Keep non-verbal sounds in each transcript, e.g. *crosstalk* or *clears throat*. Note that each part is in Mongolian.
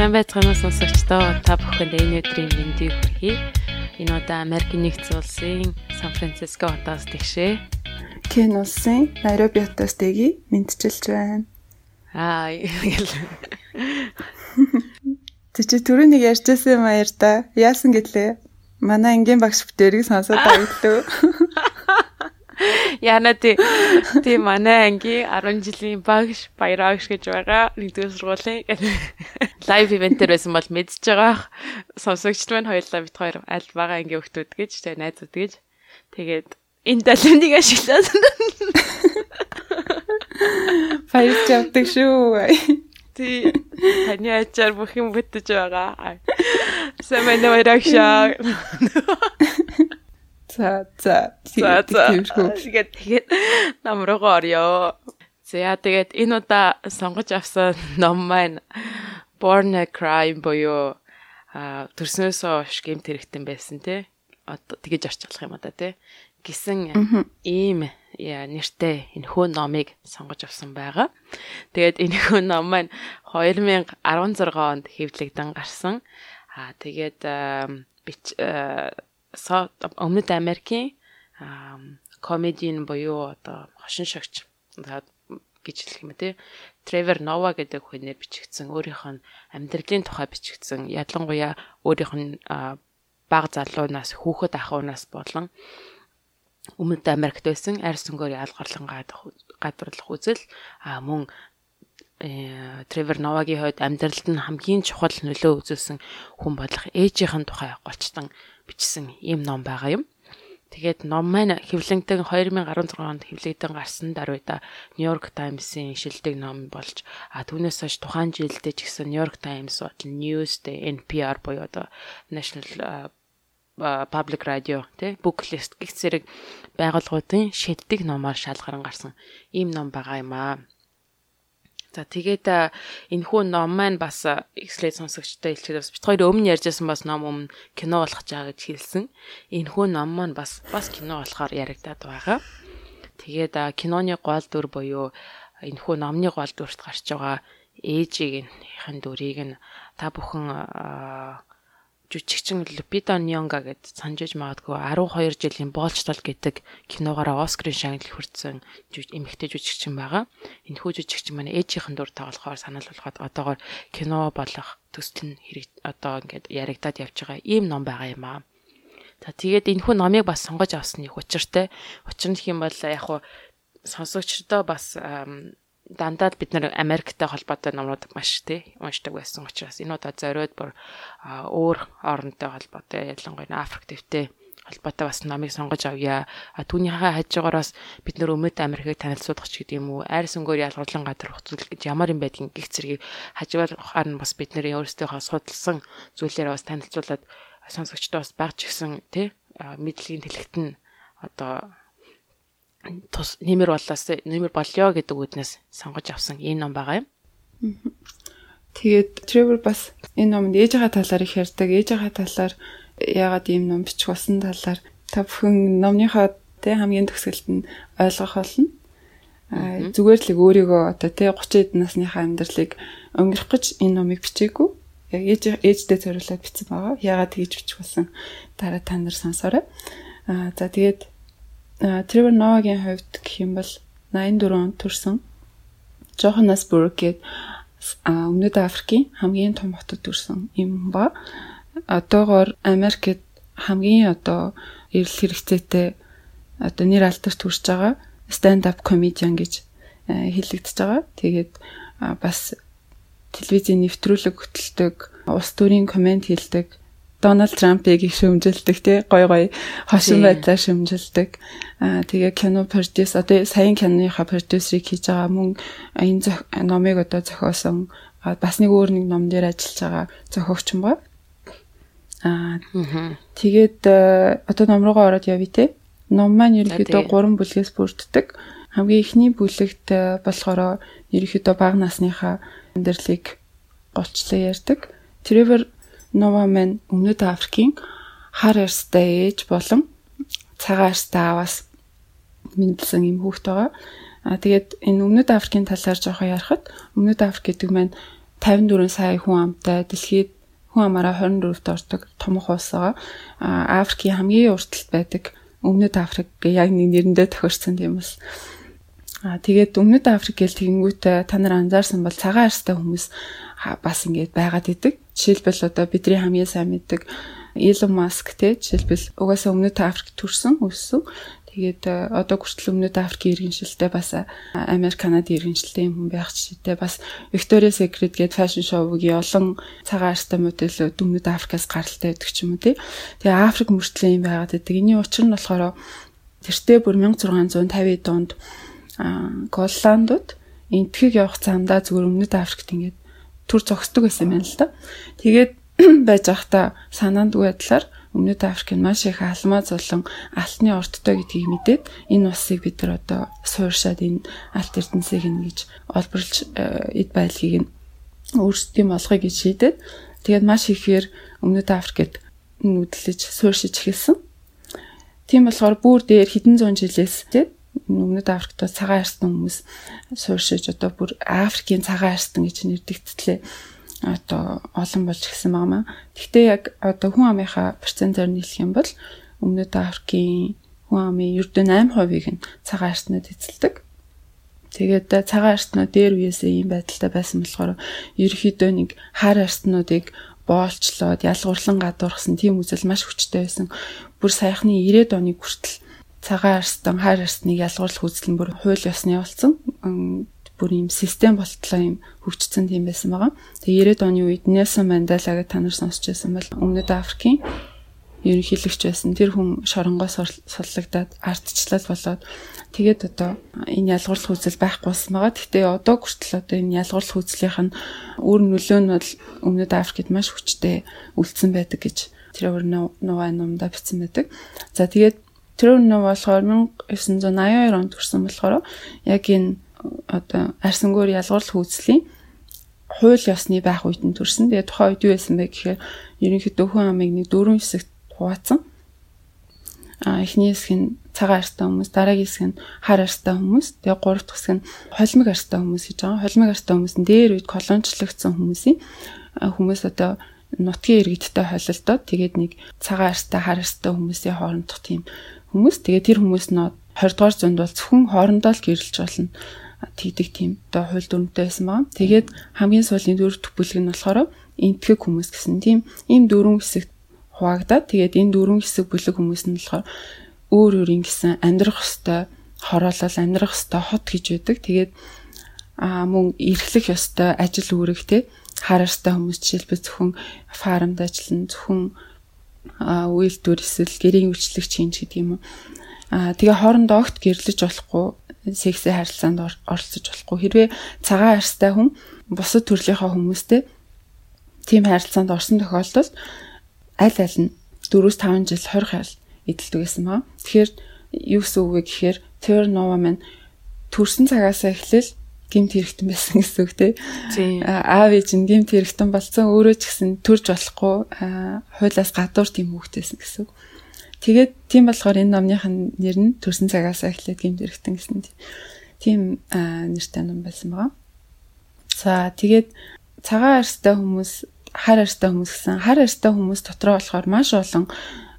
Сайн байцгаана уу сонсогчдоо та бүхэнд энэ өдрийн мэндийг хүргэе. Энэ удаа Америкийн нэгдсэн улсын Сан Франциско хотоос тэгшээ. Кен улсын Найроби хотоос тэги мэдчилж байна. Аа Тэ чи түрүүнийг ярьжсэн юм аяр та. Яасан гэлээ? Манай ангийн багш бүтээрийг сонсоод байглаа. *laughs* Яна тий тий манай анги 10 жилийн багш баяраагш гэж байгаа. Нэгдүгээр сургуулийн лайв ивентээр байсан бол мэдж байгаа. Сонсогчд маань хоёулаа бит хоёр аль байгаа анги өгтүүд гэж тэгээ найзууд гэж. Тэгээд энэ талбарыг ашиглаад. Баярч явдаг шүү. Тий таны ачаар бүх юм бүтэж байгаа. Сайн байна баяраагшаа За за. За за. Тэгээд тэгээд нам руугаа орё. За тэгээд энэ удаа сонгож авсан *laughs* ном маань Born a Crime буюу а төрснөөс хойш гэмт хэрэгтэн байсан. Одоо тэгэж орчуулах юм одоо те. гисэн ийм нэртэй энэ хөө номыг сонгож авсан байгаа. Тэгээд энэ хөө ном маань 2016 онд хэвлэгдэн гарсан. Аа тэгээд бич Өмнөд Америкийн комедийн буюу одоо хошин шогч гэж хэлэх юм тий. Тревор Нова гэдэг хүнээр бичигдсэн өөрийнх нь амьдралын тухай бичигдсэн ялангуяа өөрийнх нь баг залуунаас хүүхэд ахуунаас болон Өмнөд Америкт байсан арьс өнгөөр ялгарлан гадуурлах үзэл мөн Тревор Новагийн хувьд амьдралд нь хамгийн чухал нөлөө үзүүлсэн хүн болох ээжийнхэн тухай голчтон бичсэн ийм ном байгаа юм. Тэгээд ном маань хэвлэгдэн 2016 онд хэвлэгдэн гарсан даруйда Нью-Йорк Таймс-ийн шилдэг ном болж а түүнээс хойш тухайн жилдээ ч гэсэн Нью-Йорк Таймс болон Newsday NPR буюу одоо National Public Radio тий Book List гэх зэрэг байгууллагуудын шилдэг номоор шалгаран гарсан ийм ном байгаа юм аа. За тэгээд энэ хүн ном маань бас X-ray сонсогчтой хэлчихэд бас бит хоёр өмнө ярьжсэн бас ном өмнө кино болох гэж байгаа гэж хэлсэн. Энэ хүн ном маань бас бас кино болохоор яригадаад байгаа. Тэгээд киноны гол дүр буюу энэ хүн номны гол дүрт гарч байгаа ээжийг нь дүрийг нь та бүхэн жүжигчин Лупита Ньонга гэд санджиж магадгүй 12 жилийн боолчтол гэдэг киногоороо Оскарын шагнал хүртсэн эмэгтэй жүжигчин байгаа. Энэ хүү жүжигчин маань ээжийнхэн дур тоглохоор санал болгоод одоогоор кино болох төсөл нь хэрэг одоо ингээд яригадад явж байгаа ийм ном байгаа юм аа. За тэгээд энэ хүн номыг бас сонгож авсны учиртай. Учир нь юм бол яг хуу сонсогчдоо бас дандаа бид нар Америктэй холбоотой номнууд маш тий уншдаг байсан учраас энэ удаа зориод бүр өөр орнтой холбоотой ялангуяа Африк дэвтэй холбоотой бас номыг сонгож авъя. А түүнийхээ хажуугараас бид нөр өмнөд Америкийг танилцуулах ч гэдэг юм уу, айрс өнгөөр ялгарлан гадар хөцөл гэж ямар юм байдгийг гих зэргийг хажуугаар нь бас бид нэр өөрсдийнхөө судалсан зүйлээрээ бас танилцуулаад сонсогчдоо бас багч гисэн тий мэдлэгийн тэлэгт нь одоо тус нэмэр болоос нэмэр болёо гэдэг үднээс сонгож авсан энэ ном байгаа юм. Тэгээд Trevor бас энэ номонд ээжийнхаа талаар их ярьдаг. Ээжийнхаа талаар яагаад ийм ном бичих болсон талаар та бүхэн номныхоо тэ хамгийн төгсгөлд нь ойлгох болно. Аа зүгээр л өөрийгөө одоо тэ 30 эд насныхаа амьдралыг өнгөрөх гэж энэ номыг бичээгүй. Яг ээж ээждээ зориулаад бичсэн байгаа. Яагаад тэгж бичих болсон дараа та нар сонсоорой. Аа за тэгээд Тревор Ноагийн хувьд гэх юм бол 84 онд төрсэн Johannesburg гээд Өмнөд Африкийн хамгийн том хотод төрсэн юм ба одоогоор Америкт хамгийн одоо эрэл хэрэгцээтэй одоо нэр алдарт хүрч байгаа stand up comedian гэж хэлэгдэж байгаа. Тэгээд бас телевизийн нэвтрүүлэг хөтэлдэг, улс төрийн комент хийдэг, Дональд Трампыг их шөмжилдэг тий гой гой хошин байдлаар шөмжилдэг. Аа тэгээ кино продюс одоо саяын киноныхаа продюсерийг хийж байгаа мөн энэ номыг одоо зохиосон бас нэг өөр нэг ном дээр ажиллаж байгаа зохиогч юм ба. Аа тэгээд одоо ном руугаа ороод явъя те. Ном маань ерөнхийдөө 3 бүлгээс бүрддэг. Хамгийн эхний бүлэгт болохоор ерөнхийдөө бага насныхаа амьдралыг голчлон ярьдаг. Тревор Нова маань Өмнөд Африкийн хар арьстай ээж болон цагаан арьстай ааваас мэдлсэн юм хүүхэд байгаа. Аа тэгээд энэ Өмнөд Африкийн талаар жоохон ярихад Өмнөд Африк гэдэг маань 54 сая хүн амтай дэлхийд хүн амаараа 24-т ордог том ухуус байгаа. Африкийн хамгийн урталт байдаг Өмнөд Африк яг нэг нэрэндээ тохирсон тийм бас. Аа тэгээд Өмнөд Африк гэл тэгэнгүүтээ та нар анзаарсан бол цагаан арстай хүмүүс бас ингээд байгаад идэг. Жишээлбэл одоо бидний хамгийн сайн мэддэг Elon Musk те жишээлбэл угаасаа Өмнөд Африк төрсэн өссөн. Тэгээд э, одоо хүртэл Өмнөд Африкийн иргэншилтэй бас э, Америк, Канадын иргэншилтэй юм хүн байх жишээтэй бас Victoria's Secret гээд фэшн шоугийн олон цагаан арстай модельүүд Өмнөд Африкаас гаралтай байдаг ч юм уу тий. Тэгээ Африк мөртлөө юм байгаад байдаг. Эний учир нь болохоор тэртээ бүр 1650-ийн донд Голландууд энтхийг явах замдаа зүгээр Өмнөд Африкт ингээд төр зогсдог байсан юм байна л да. Тэгээд *clears throat* байж байхдаа санаандгүй байдлаар Өмнөд Африкийн маш их алмаз болон алтны ордтой гэдгийг мэдээд энэ усыг бид нар одоо суурьшаад энэ алт эрдэнсийг ингэж олборлж э, эд байдлыг нь өөрсдийн болгоё гэж шийдээд тэгээд маш ихээр Өмнөд Африкт нүдлэж суурьшиж эхэлсэн. Тийм болохоор бүр дээр хэдэн зуун жилээс тийм Өмнөд Африкт цагаан арстан хүмүүс суурьшиж одоо бүр Африкийн цагаан арстан гэж нэрдэгдтлээ одоо олон болж гисэн байнамаа. Гэхдээ яг одоо хүн амынхаа процентээр нийлэх юм бол Өмнөд Африкийн хүн амын ердөө 8%-ийг нь цагаан арснууд эзэлдэг. Тэгээд цагаан арснууд дээр үеэсээ ийм байдалтай байсан болохоор ерөөхдөө нэг хар арснуудыг боолчлоод ялгуурлан гадуурхсан тийм үзэл маш хүчтэй байсан. Бүр саяхны 90-ад оны хүртэл цагаан арстан хар арсныг ялгуурлах үзэл нь бүр хууль ёсны болсон бүр ийм систем болтлоо ийм хөгжсөн тийм байсан байгаа. Тэгээ 90-ад оны үед Нельсон Манделагийн та нар сонсч байсан бол Өмнөд Африкийн ерөнхийлөгч байсан. Тэр хүн шоронгоос суллагдаад ардчлал болоод тэгээд одоо энэ ялгуурлах үзэл байхгүй болсон байгаа. Гэхдээ одоо хүртэл одоо энэ ялгуурлах үзлийнх нь үр нөлөө нь бол Өмнөд Африкт маш хүчтэй үлдсэн байдаг гэж тэр нугаа номда бичсэн байдаг. За тэгээд тэр нув болохоор 1982 онд төрсэн болохоор яг энэ одоо арсангуур ялгуурлах үйлслийн хууль ёсны байх үед нь төрсэн. Тэгээ тухайн үед юу байсан бэ гэхээр ерөнхийдөө хүн амыг нэг дөрвөн хэсэгт хуваацсан. А эхний хэсэг нь цагаан арстай хүмүүс, дараагийн хэсэг нь хар арстай хүмүүс, тэгээ гурав дахь хэсэг нь холимог арстай хүмүүс гэж байгаа. Холимог арстай хүмүүс нь дээр үед колоничлогдсон хүмүүсийн хүмүүс одоо нутгийн иргэдтэй холилдоод тэгээд нэг цагаан арстай, хар арстай хүмүүсийн хоорондох тийм хүмүүс. Тэгээд тэр хүмүүс нь 20 дугаар зуунд бол зөвхөн хоорондоо л гэрэлж болно тэгдэг тийм одоо хууль дүрмтэй байсан байгаа. Тэгээд хамгийн сүүлийн дөрөв дэх бүлэг нь болохоор энтгэг хүмүүс гэсэн тийм ийм дөрвөн хэсэгт хуваагдаад тэгээд энэ дөрвөн хэсэг бүлэг хүмүүс нь болохоор өөр өөрийн гэсэн амьдрах ёстой хороолол амьдрах ёстой хот гэж байдаг. Тэгээд аа мөн эрхлэх ёстой ажил үүрэг те хараарстай хүмүүс жишээлбэл зөвхөн фармд ажиллана зөвхөн үйлдвэр эсвэл гэрийн үйлчлэгч хийн гэдэг юм уу. Аа тэгээ хоорондоо огт гэрлэж болохгүй сексийн харилцаанд оролцож болохгүй. Хэрвээ цагаан арьстай хүн бусад төрлийнхаа хүмүүстэй тийм харилцаанд орсон тохиолдолд аль аль нь 4-5 жил 20 хаал эдэлдэг гэсэн маа. Тэгэхээр юу гэсэн үг вэ гэхээр нова маань төрсэн цагаасаа эхлээл гимт хэрэгтэн байсан гэсэн үг тий. Аав ээж нь гимт хэрэгтэн болсон өөрөө ч гэсэн төрж болохгүй хуулиас гадуур тийм хүүхдтэйсэн гэсэн үг. Тэгээд тийм болохоор энэ номных нь нэр нь төрсэн цагаас эхлээд гэмт хэрэгтэн гэсэн тийм нэртэй ном байсан байгаа. За тэгээд цагаан арьстай хүмүүс, хар арьстай хүмүүс гэсэн хар арьстай хүмүүс дотроо болохоор маш олон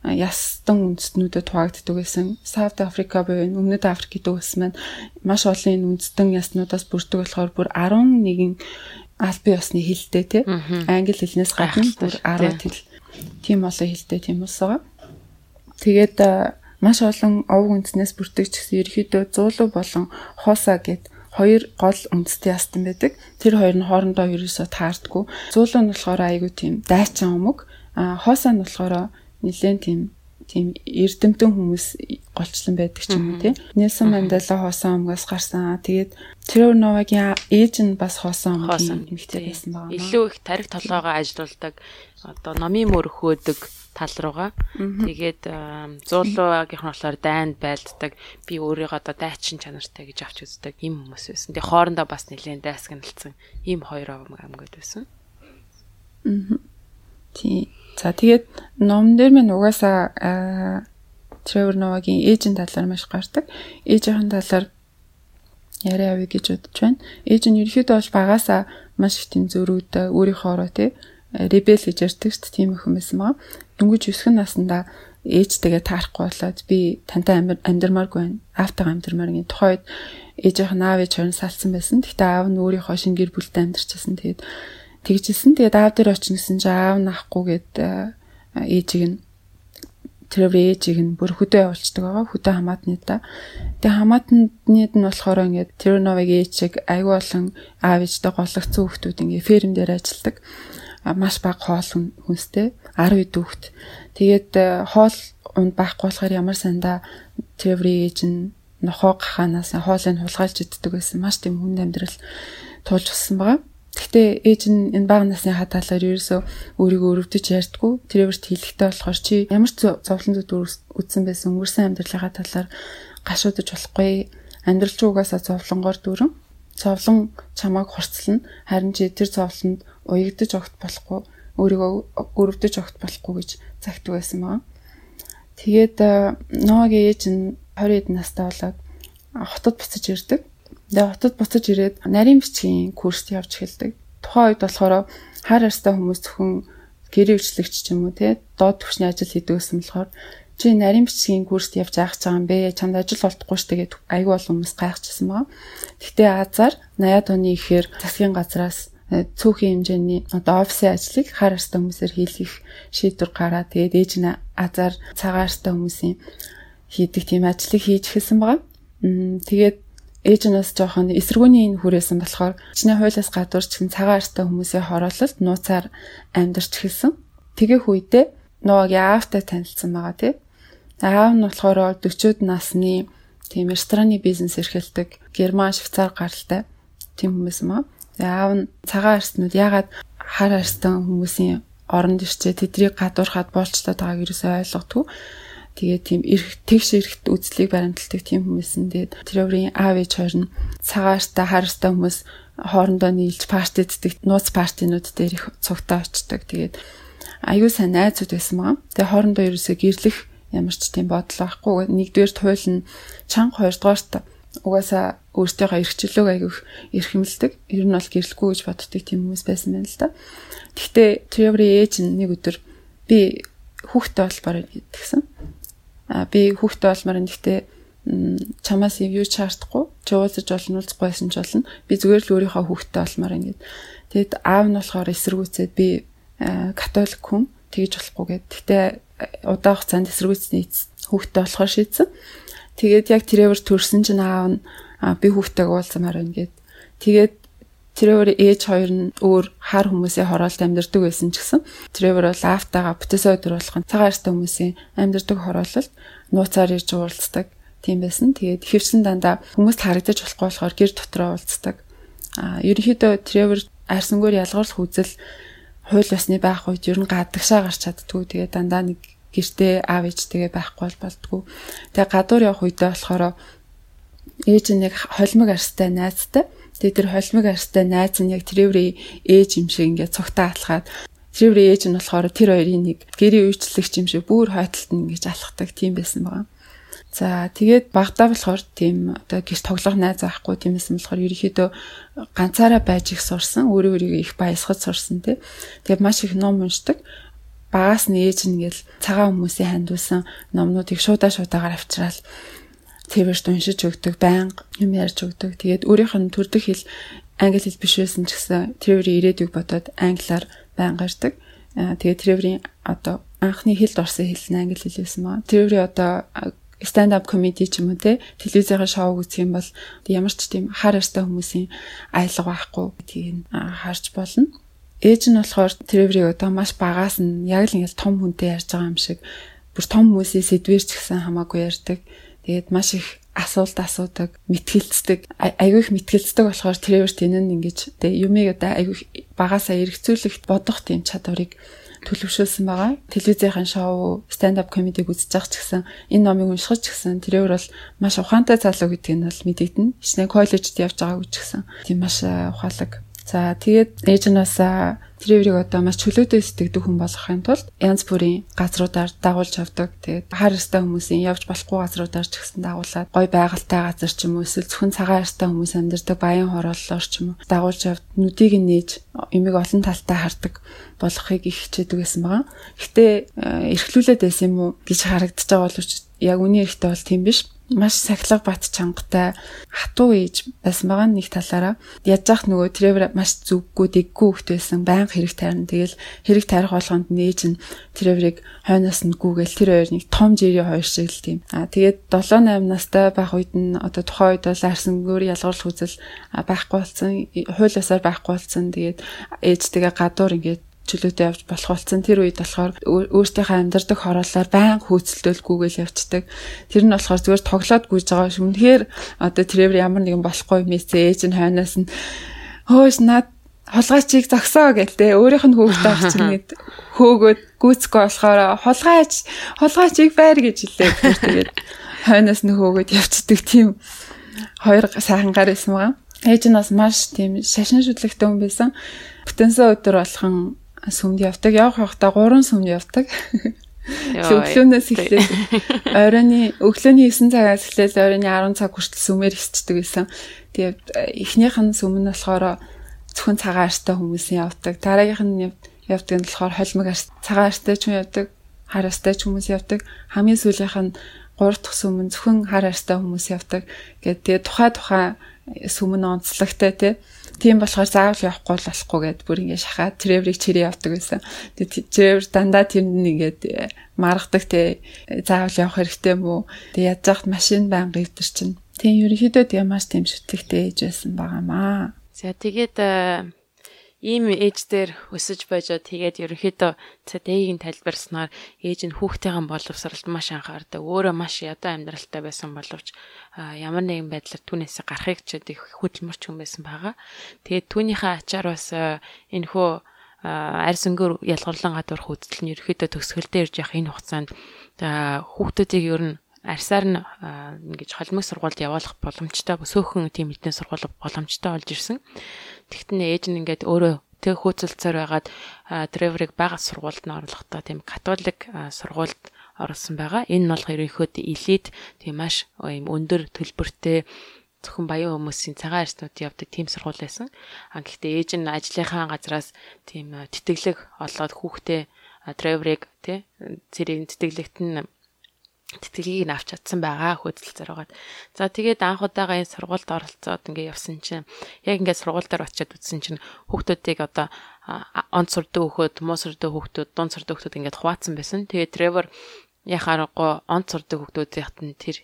ястан үндэстнүүдэд хуваагддаг байсан. Саут Африка буюу Өмнөд Африк гэдэг улс маань маш олон энэ үндэстэн яснуудаас бүрддэг болохоор бүр 11 албан ёсны хэлтэй тий. Англи хэлнээс гадна бүр 10 хэл. Тийм олон хэлтэй тийм улс байгаа. Тэгээд маш олон овг үндснээс бүртгэж гэсэн ерөөхдөө зуулуу болон хооса гэд хоёр гол үндэстэй ястан байдаг. Тэр хоёр нь хоорондоо ерөөсөө таардгүй. Зуулуу нь болохоор айгүй тийм дайчин өмг, а хооса нь болохоор нэлээд тийм тийм эрдэмтэн хүмүүс голчлон байдаг ч юм уу тий. Нэлсэн Мандела хоосон өмгөөс гарсан. Тэгээд Тревор Новагийн ээж нь бас хоосон өмгийн эмэгтэй байсан байгаа. Илүү их тарих толгоогоо ажилуулдаг одоо номын мөрхөөдөг тал руугаа. Тэгээд зуулуугийнх нь болохоор дайнд байлддаг. Би өөрийгөө одоо дайчин чанартай гэж авч үздэг юм хүмүүс байсан. Тэгээд хоорондоо бас нэлээд дайсагналцсан ийм хоёр амьгод байсан. Аа. Тий. За тэгээд ном дээр минь угаасаа Тревор Новагийн ээжийн талаар маш гардаг. Ээжийн талаар яриа авъя гэж бодож байна. Ээж нь ерөөхдөө бол багасаа маш их тийм зөрүүд өөрийнхоороо тий ребел гэж ярьдаг шүү дээ тийм их юм байсан маа. Дөнгөж 9 наснда ээжтэйгээ таарахгүй болоод би тантай амьдмааргүй байна. Аавтайгаа амьдмаар гин тухайд ээжийнх нь аав ээж хорн салсан байсан. Гэхдээ аав нь өөрийнхөө шин гэр бүлтэй амьдарчсэн. Тэгээд тэгжсэн. Тэгээд аав дээр очно гэсэн чинь аав нь ахгүй гээд ээжийг нь тэр ээжийг нь бүр хөдөө явуулцдаг байгаа. Хөдөө хамаатны та. Тэгээ хамаатнууд нь болохоор ингээд тэр новыг ээжиг аягүй болон аав ээжтэй голөгцсөн хүмүүс ингээд ферм дээр ажилладаг. Маш бага хоол хүнстэй 10 дүүхт. Тэгээд хоол унд байхгүй болохоор ямар сандаа тэр ээж нь нохоо гаханаас хоолыг хулгайлж иддэг байсан. Маш тийм хүнд амьдрал туулж усан байгаа. Гэхдээ ээж нь энэ бага насны хатаалаар ерөөсөө өөрийгөө өрөвдөж ярьдгүй. Тэрвэрт хэлэхтэй болохоор чи ямар ч зовлон зүд үтсэн байсан өнгөрсөн амьдралынхаа талаар гашуудаж болохгүй. Амьдрал чи угаасаа зовлонгоор дүүрэн. Зовлон чамааг хорцлно. Харин чи тэр зовлонд уягдаж огт болохгүй. Өөрийгөө өрөвдөж огт болохгүй гэж загтдаг байсан маа. Тэгээд ноогийн ээж нь 20 эд настай болоод хотод буцаж ирдэг. Тэгээ хотод буцаж ирээд нарийн бичгийн курст явж эхэлдэг. Тухайн үед болохоор хар арстай хүмүүс зөвхөн гэрээ үйлчлэгч ч юм уу те доод түвшний ажил хийдэг гэсэн болохоор чи нарийн бичгийн курст явж аах гэж байгаа юм бэ? Чамд ажил олдохгүй ш тэгээд айгүй бол хүмүүс гайхчихсан байгаа. Гэхдээ Азар 80-аад оны ихээр засгийн газраас э, цөөхөн хэмжээний одоо офисын ажлыг хар арстай хүмүүсээр хийх шийдвэр гараад тэгээд ээж нь Азар цагаан арстай хүмүүсийн хийдэг тийм ажлыг хийж эхэлсэн байгаа. Тэгээд ээж нь бас жоохон эсэргүүний энэ хүрээсэн болохоор чиний хуулиас гадуур ч хэн цагаан арстай хүмүүсийн хороололд нууцаар амьдарч эхэлсэн. Тэгэх үедээ нуугийн аавтай танилцсан байгаа тий. Аав нь болохоор 40-од насны тийм рестораны бизнес эрхэлдэг герман швейцар гаралтай тийм хүмүүс маа. Тэгээ аав нь цагаан арснууд ягаад хар арстан хүмүүсийн оронд ирчээ тэднийг гадуурхаад болцлоод байгааг ерөөсөй ойлгохгүй. Тэгээд тийм эрх тэгш эрхт үзлийг баримталдаг тийм хүмүүс нь тэгээд тэрүүрийн аав ээж хоёр нь цагааштай харастай хүмүүс хоорондоо нийлж парти иддэг нууц партинууд дээр их цугтаа очдог. Тэгээд аюу сайн найзууд байсан маа. Тэгээд хоорондоо ерөөсөө гэрлэх ямар ч тийм бодол байхгүй. Нэгдүгээр туйл нь чанга хоёрдугаарт угаасаа өөртөөхөө эрхчлөөг аягүйх эрхэмлдэг. Ер нь бол гэрлэхгүй гэж боддог тийм хүмүүс байсан байна л да. Гэхдээ Тревори ээж нэг өдөр би хүүхдтэй болбоор гэдгсэн би хүүхдээ болмоор энэ гэхдээ чамаас юу ч шаардахгүй чи уулзаж болно уулзахгүй байсан ч болно. Би зүгээр л өөрийнхөө хүүхдээ болмоор ингээд тэгэд аав нь болохоор эсэргүүцээд би католик хүн тэгж болохгүй гэд. Гэхдээ удаан хугацаанд эсэргүүцний хүүхдээ болохоор шийдсэн. Тэгээд яг тэрээр төрсэн чинь аав нь би хүүхдэйг уулзмаар байна гэд. Тэгээд Тревор ээж хоёр нь өөр хар хүмүүсийн хороолт амьдардаг байсан ч гэсэн Тревор бол аавтайгаа бүтээсээ өдрүүлэх цагаан арстай хүмүүсийн амьдардаг хороололт нууцаар ирж уулздаг тийм байсан. Тэгээд хөвсөн дандаа хүмүүст харагдаж болохгүй болохоор гэр дотроо уулздаг. А ерөнхийдөө Тревор арсангаар ялгарлах үзэл хууль ёсны байх үед ер нь гадагшаа гарч чаддгүй. Тэгээд дандаа нэг гэртээ аав ээжтэйгээ байхгүй болдгоо. Тэгээ гадуур явах үедээ болохоор ээж нь яг холимог арстай найзтай Тэгээ тэр холимог арстай найз нь яг Треври ээж юм шиг ингээд цогтаа атлахад Треври ээж нь болохоор тэр хоёрын нэг гэрийн үйлчлэгч юм шиг бүр хойтолт нь ингэж алхдаг тийм байсан байгаа. За тэгээд багтаа болохоор тийм одоо гэрт тоглох найз байхгүй тиймээс болохоор ерөөхдөө ганцаараа байж их сурсан, өөрөө өөрийгөө их баясгаж сурсан тий. Тэгээд маш их ном уншдаг. Багаас нь ээж нь гэл цагаан хүмүүсийн хандуулсан номнуудыг шуудаа шуудаагаар авчраал твэрт уншиж өгдөг, байнга юм ярьж өгдөг. Тэгээд өөрийнх нь төрдөг хэл англи хэл биш байсан ч гэсэн тэрвэрийн ирээдүйг бодоод англиар байнга ярьдаг. Тэгээд тэрвэрийн одоо анхны хэлд орсон хэл нь англи хэл байсан маа. Тэрвэрийн одоо stand up comedy ч юм уу те телевизийн шоу үзэх юм бол ямар ч тийм хар арстай хүмүүсийн аялга байхгүй гэдгийг харж болно. Ээж нь болохоор тэрвэрийг одоо маш багаас нь яг л ингээл том хүнтэй ярьж байгаа юм шиг бүр том хүмүүсийн сэдвэр ч гэсэн хамаагүй ярьдаг. Тэгээд маш их асуулт асуудаг, мэтгэлцдэг, айгүй их мэтгэлцдэг болохоор Тревор тэн нь ингэж тэг юмыг одоо айгүй багасаа эргцүүлэх бодох тийм чадварыг төлөвшүүлсэн байгаа. Телевизийн шоу, stand up comedy үзэж байгаа ч гэсэн энэ номыг унших ч гэсэн Тревор бол маш ухаантай залуу гэдгийг нь бол мэдэгдэнэ. Хичнээн коллежид явж байгааг ч гэсэн тийм маш ухаалаг За тэгээд ээж нь бас Треврийг одоо маш чөлөөтэй сэтгэдэг хүн болгохын тулд янз бүрийн газруудаар дагуулж авдаг. Тэгээд хар ёстой хүмүүсийн явж болохгүй газруудаар ч гэсэн дагуулад гой байгальтай газар ч юм уу эсвэл зөвхөн цагаан ёстой хүмүүс амьдардаг баян хорооллоор ч юм уу дагуулж авд нүдийг нээж эмиг олон талтай хардаг болохыг их хичээдэг байсан байгаа. Гэхдээ эрхлүүлээд байсан юм уу гэж харагдаж байгаа боловч яг үний ихтэй бол тийм биш маш сахилга бат чангатай хатуу ээж байсан байгаа нэг талаараа. Яаж яах нөгөө Тревор маш зүггүй дэггүй хөхт байсан байнга хэрэг тайрна. Тэгэл хэрэг тайрах болгонд нээж нь Треворыг хойноос нь гүгээл тэр хоёр нэг том жирийн хоёр шиг л тийм. А тэгээд 7 8 настай байх үед нь одоо тухайн үед бол арсангөр ялгарлах үзэл байхгүй болсон хуулиасаар байхгүй болсон. Тэгээд ээжтэйгээ гадуур ингээд чөлөөтэй явж болох болсон. Тэр үед болохоор өөртөөхөө амьдардаг хороолоор байн хөөцөлдөлгүйгээл явцдаг. Тэр нь болохоор зүгээр тоглоод гүйж байгаа шүү. Үнэхээр одоо Тревор ямар нэгэн болохгүй мессэ ээж нь хойноос нь хөөс над холгайчийг зогсоо гэлтэй өөрийнх нь хүүхдээ авч *laughs* чинь гэд хөөгөөд гүйцэхгүй болохоор холгайч холгайчийг байр гэж хэлээ. Тэгээд хойноос нь хөөгөөд явцдаг тийм хоёр сайхан гар байсан байгаа. Ээж нь бас маш тийм шашин шүтлэгтэй хүн байсан. Бүтэнсэ өдөр болгон сүмд явдаг. Явах явахдаа 3 сүмд явдаг. Өглөөнөөс эхлээд оройны өглөөний 9 цагаас эхлээд оройны 10 цаг хүртэл сүмээр хисчдэг байсан. Тэгээд эхнийх нь сүм нь болохоор зөвхөн цагаан арстай хүмүүсийн явдаг. Дараагийнх нь явдаг нь болохоор холимог арс цагаан арстай ч юм явдаг. Хар арстай ч хүмүүс явдаг. Хамгийн сүүлийнх нь 3 дахь сүм нь зөвхөн хар арстай хүмүүс явдаг. Гэт тэгээд тухай тухай сүм нь онцлогтой тий Тийм болохоор заавал явахгүй л болохгүй гэд бүр ингэ шахаад Треврийг чирээ явдаг байсан. Тэгээ Тревр дандаа тэнд нэгээд э, маргадаг те заавал явах хэрэгтэй мүү. Тэгээ яаж яхад машин байнга ивдэр чинь. Тийм ерөнхийдөө тэгээ маш тийм шүтлэгтэй ээж байсан байгаамаа. За тэгээд э, ийм ээж дээр өсөж байжоо тэгээд ерөнхийдөө цэдэгийг тайлбарснаар ээж нь хүүхдийн боловсролд маш анхаардаг. Өөрөө маш ядуу амьдралтай байсан боловч ямар нэгэн байдлаар түүнээс гарахыг ч их хөдөлмөрч хүн байсан байгаа. Тэгээд түүнийхээ ачаар бас энэ хөө арьс өнгөөр ялгарлан гадуурх үзэл нь ерөөхдөө төгсгөлдөө ирж явах энэ хугацаанд хүүхдүүдийг ер нь арьсаар нь ингэж холимог сургуульд явуулах боломжтой сөөхөн тийм эдний сургууль боломжтой болж ирсэн. Тэгтэн ээж нь ингээд өөрөө тэг хөөцөлцөөр байгаад Треворыг бага сургуульд нь оруулахдаа тийм католик сургуульд оруулсан байгаа. Энэ нь бол ерөнхийдөө элит тийм маш юм өндөр төлбөртэй зөвхөн баян хүмүүсийн цагаан арснууд явдаг тийм сургууль байсан. А гэхдээ ээж нь ажлынхаа газраас тийм тэтгэлэг олоод хүүхдээ Треворыг тий зэрэг тэтгэлэгт нь тэтгэлгийг нь авч чадсан байгаа хөдөлцөр байгаад. За тэгээд анх удаага энэ сургуульд оролцоод ингээ явсан чинь яг ингээ сургуульдаар очиод үзсэн чинь хүүхдүүдийг одоо онц сурдаг хүүхдүүд, муу сурдаг хүүхдүүд, дунд сурдаг хүүхдүүд ингээд хуваацсан байсан. Тэгээд Тревор яхаарахгүй онц сурдаг хүүхдүүдийнх нь тэр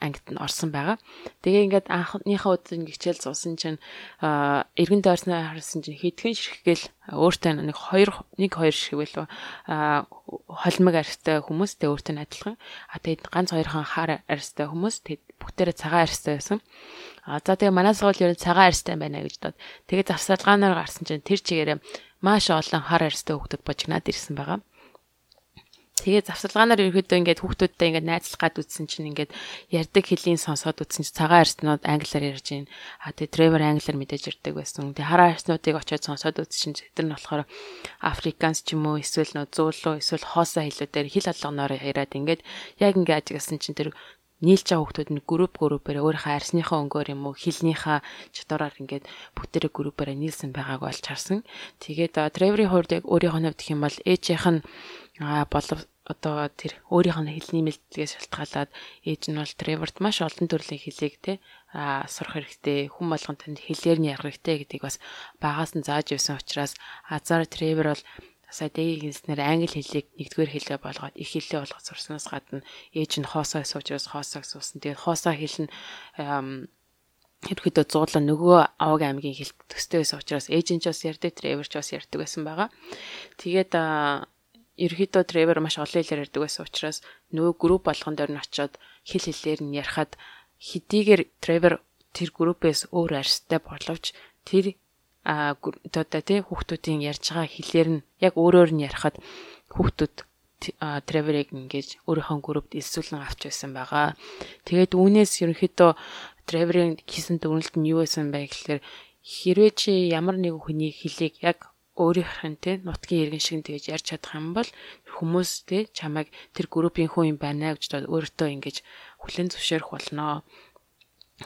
ангид нь орсон байгаа. Тэгээ ингээд анхныхаа удаа ингээд хичээл зуусан чинь эргэн дойрсноо харсан чинь хитгэн ширхгээл өөртөө нэг 2 нэг 2 шиг байлуу холимог арьстай хүмүүс тэ өөртөө адилхан. А тэгээд ганц хоёрхан хар арьстай хүмүүс тэгээд бүгдээрээ цагаан арьстай байсан. А за тэгээ манай сургууль ер нь цагаан арьстай байна гэж дод. Тэгээд завсаргаанаар гарсан чинь тэр чигээрээ маш олон хар арьстай хүүхдүүд божигнаад ирсэн байгаа. Тэгээ завсарлагаанаар ерөөдөө ингээд хүүхдүүдтэй ингээд найзлах гад үтсэн чинь ингээд ярддаг хэлийг сонсоод үтсэн чинь цагаан арснууд англиар ярьж байна. А тэгээ Тревор англиар мэдээж ярьдаг байсан. Тэгээ хараа арснуудыг очиод сонсоод үтсэн чинь тэр нь болохоор Африканс ч юм уу эсвэл нөө зуулуу эсвэл хоосоо хэлүүдээр хэл алгоноор яриад ингээд яг ингээд ажигласан чинь тэр нийлж байгаа хүмүүс нь групп группээр өөрийнхөө арсныхаа өнгөөр юм уу хилнийхаа чадвараар ингээд бүгдээрээ группээр нийлсэн байгааг олж харсан. Тэгээд Треворийн хувьд яг өөрийнхөө хувьд гэх юм бол ээжийнх нь болов одоо тэр өөрийнх нь хэлний мэдлэгээс шалтгаалаад ээж нь бол Треворт маш олон төрлийн хэлийг те а сурах хэрэгтэй хүн болгон танд хэлээр нь ярих хэрэгтэй гэдгийг бас багаас нь зааж явсан учраас азар Тревор бол сая дэгийн хэлснээр англи хэлийг нэгдүгээр хэлээ болгоод их хэлээ болгоод сурснаас гадна ээж нь хоосоо суучраас хоосоог суусан. Тэгээд хоосоо хэл нь ерөөдөө зуудлаа нөгөө аваг аймгийн хэл төстэй байсан учраас ээж нь ч бас ярьдаг, Тревор ч бас ярьдаг байсан байгаа. Тэгээд ерөөдөө Тревор маш олон хэлээр ярьдаг байсан учраас нөгөө групп болгон дээр нь очиод хэл хэлээр нь ярихад хэдийгээр Тревор тэр группээс өөр арьстай боловч тэр а одоо тий хүүхдүүдийн ярьж байгаа хэлээр нь яг өөрөөр нь ярихад хүүхдүүд Треворыг ингэж өөрийнхөө группт элсүүлэн авч байсан байгаа. Тэгээд үүнээс ерөнхийдөө Треворын хийсэн дүгнэлт нь юу байсан бэ гэхээр хэрвээ чи ямар нэгэн хүний хэлийг яг өөрийнх нь те нутгийн иргэн шиг тэгэж ярьж чадах юм бол хүмүүс те чамайг тэр группийн хүн юм байна гэж өөртөө ингэж хүлэн зөвшөөрөх болноо.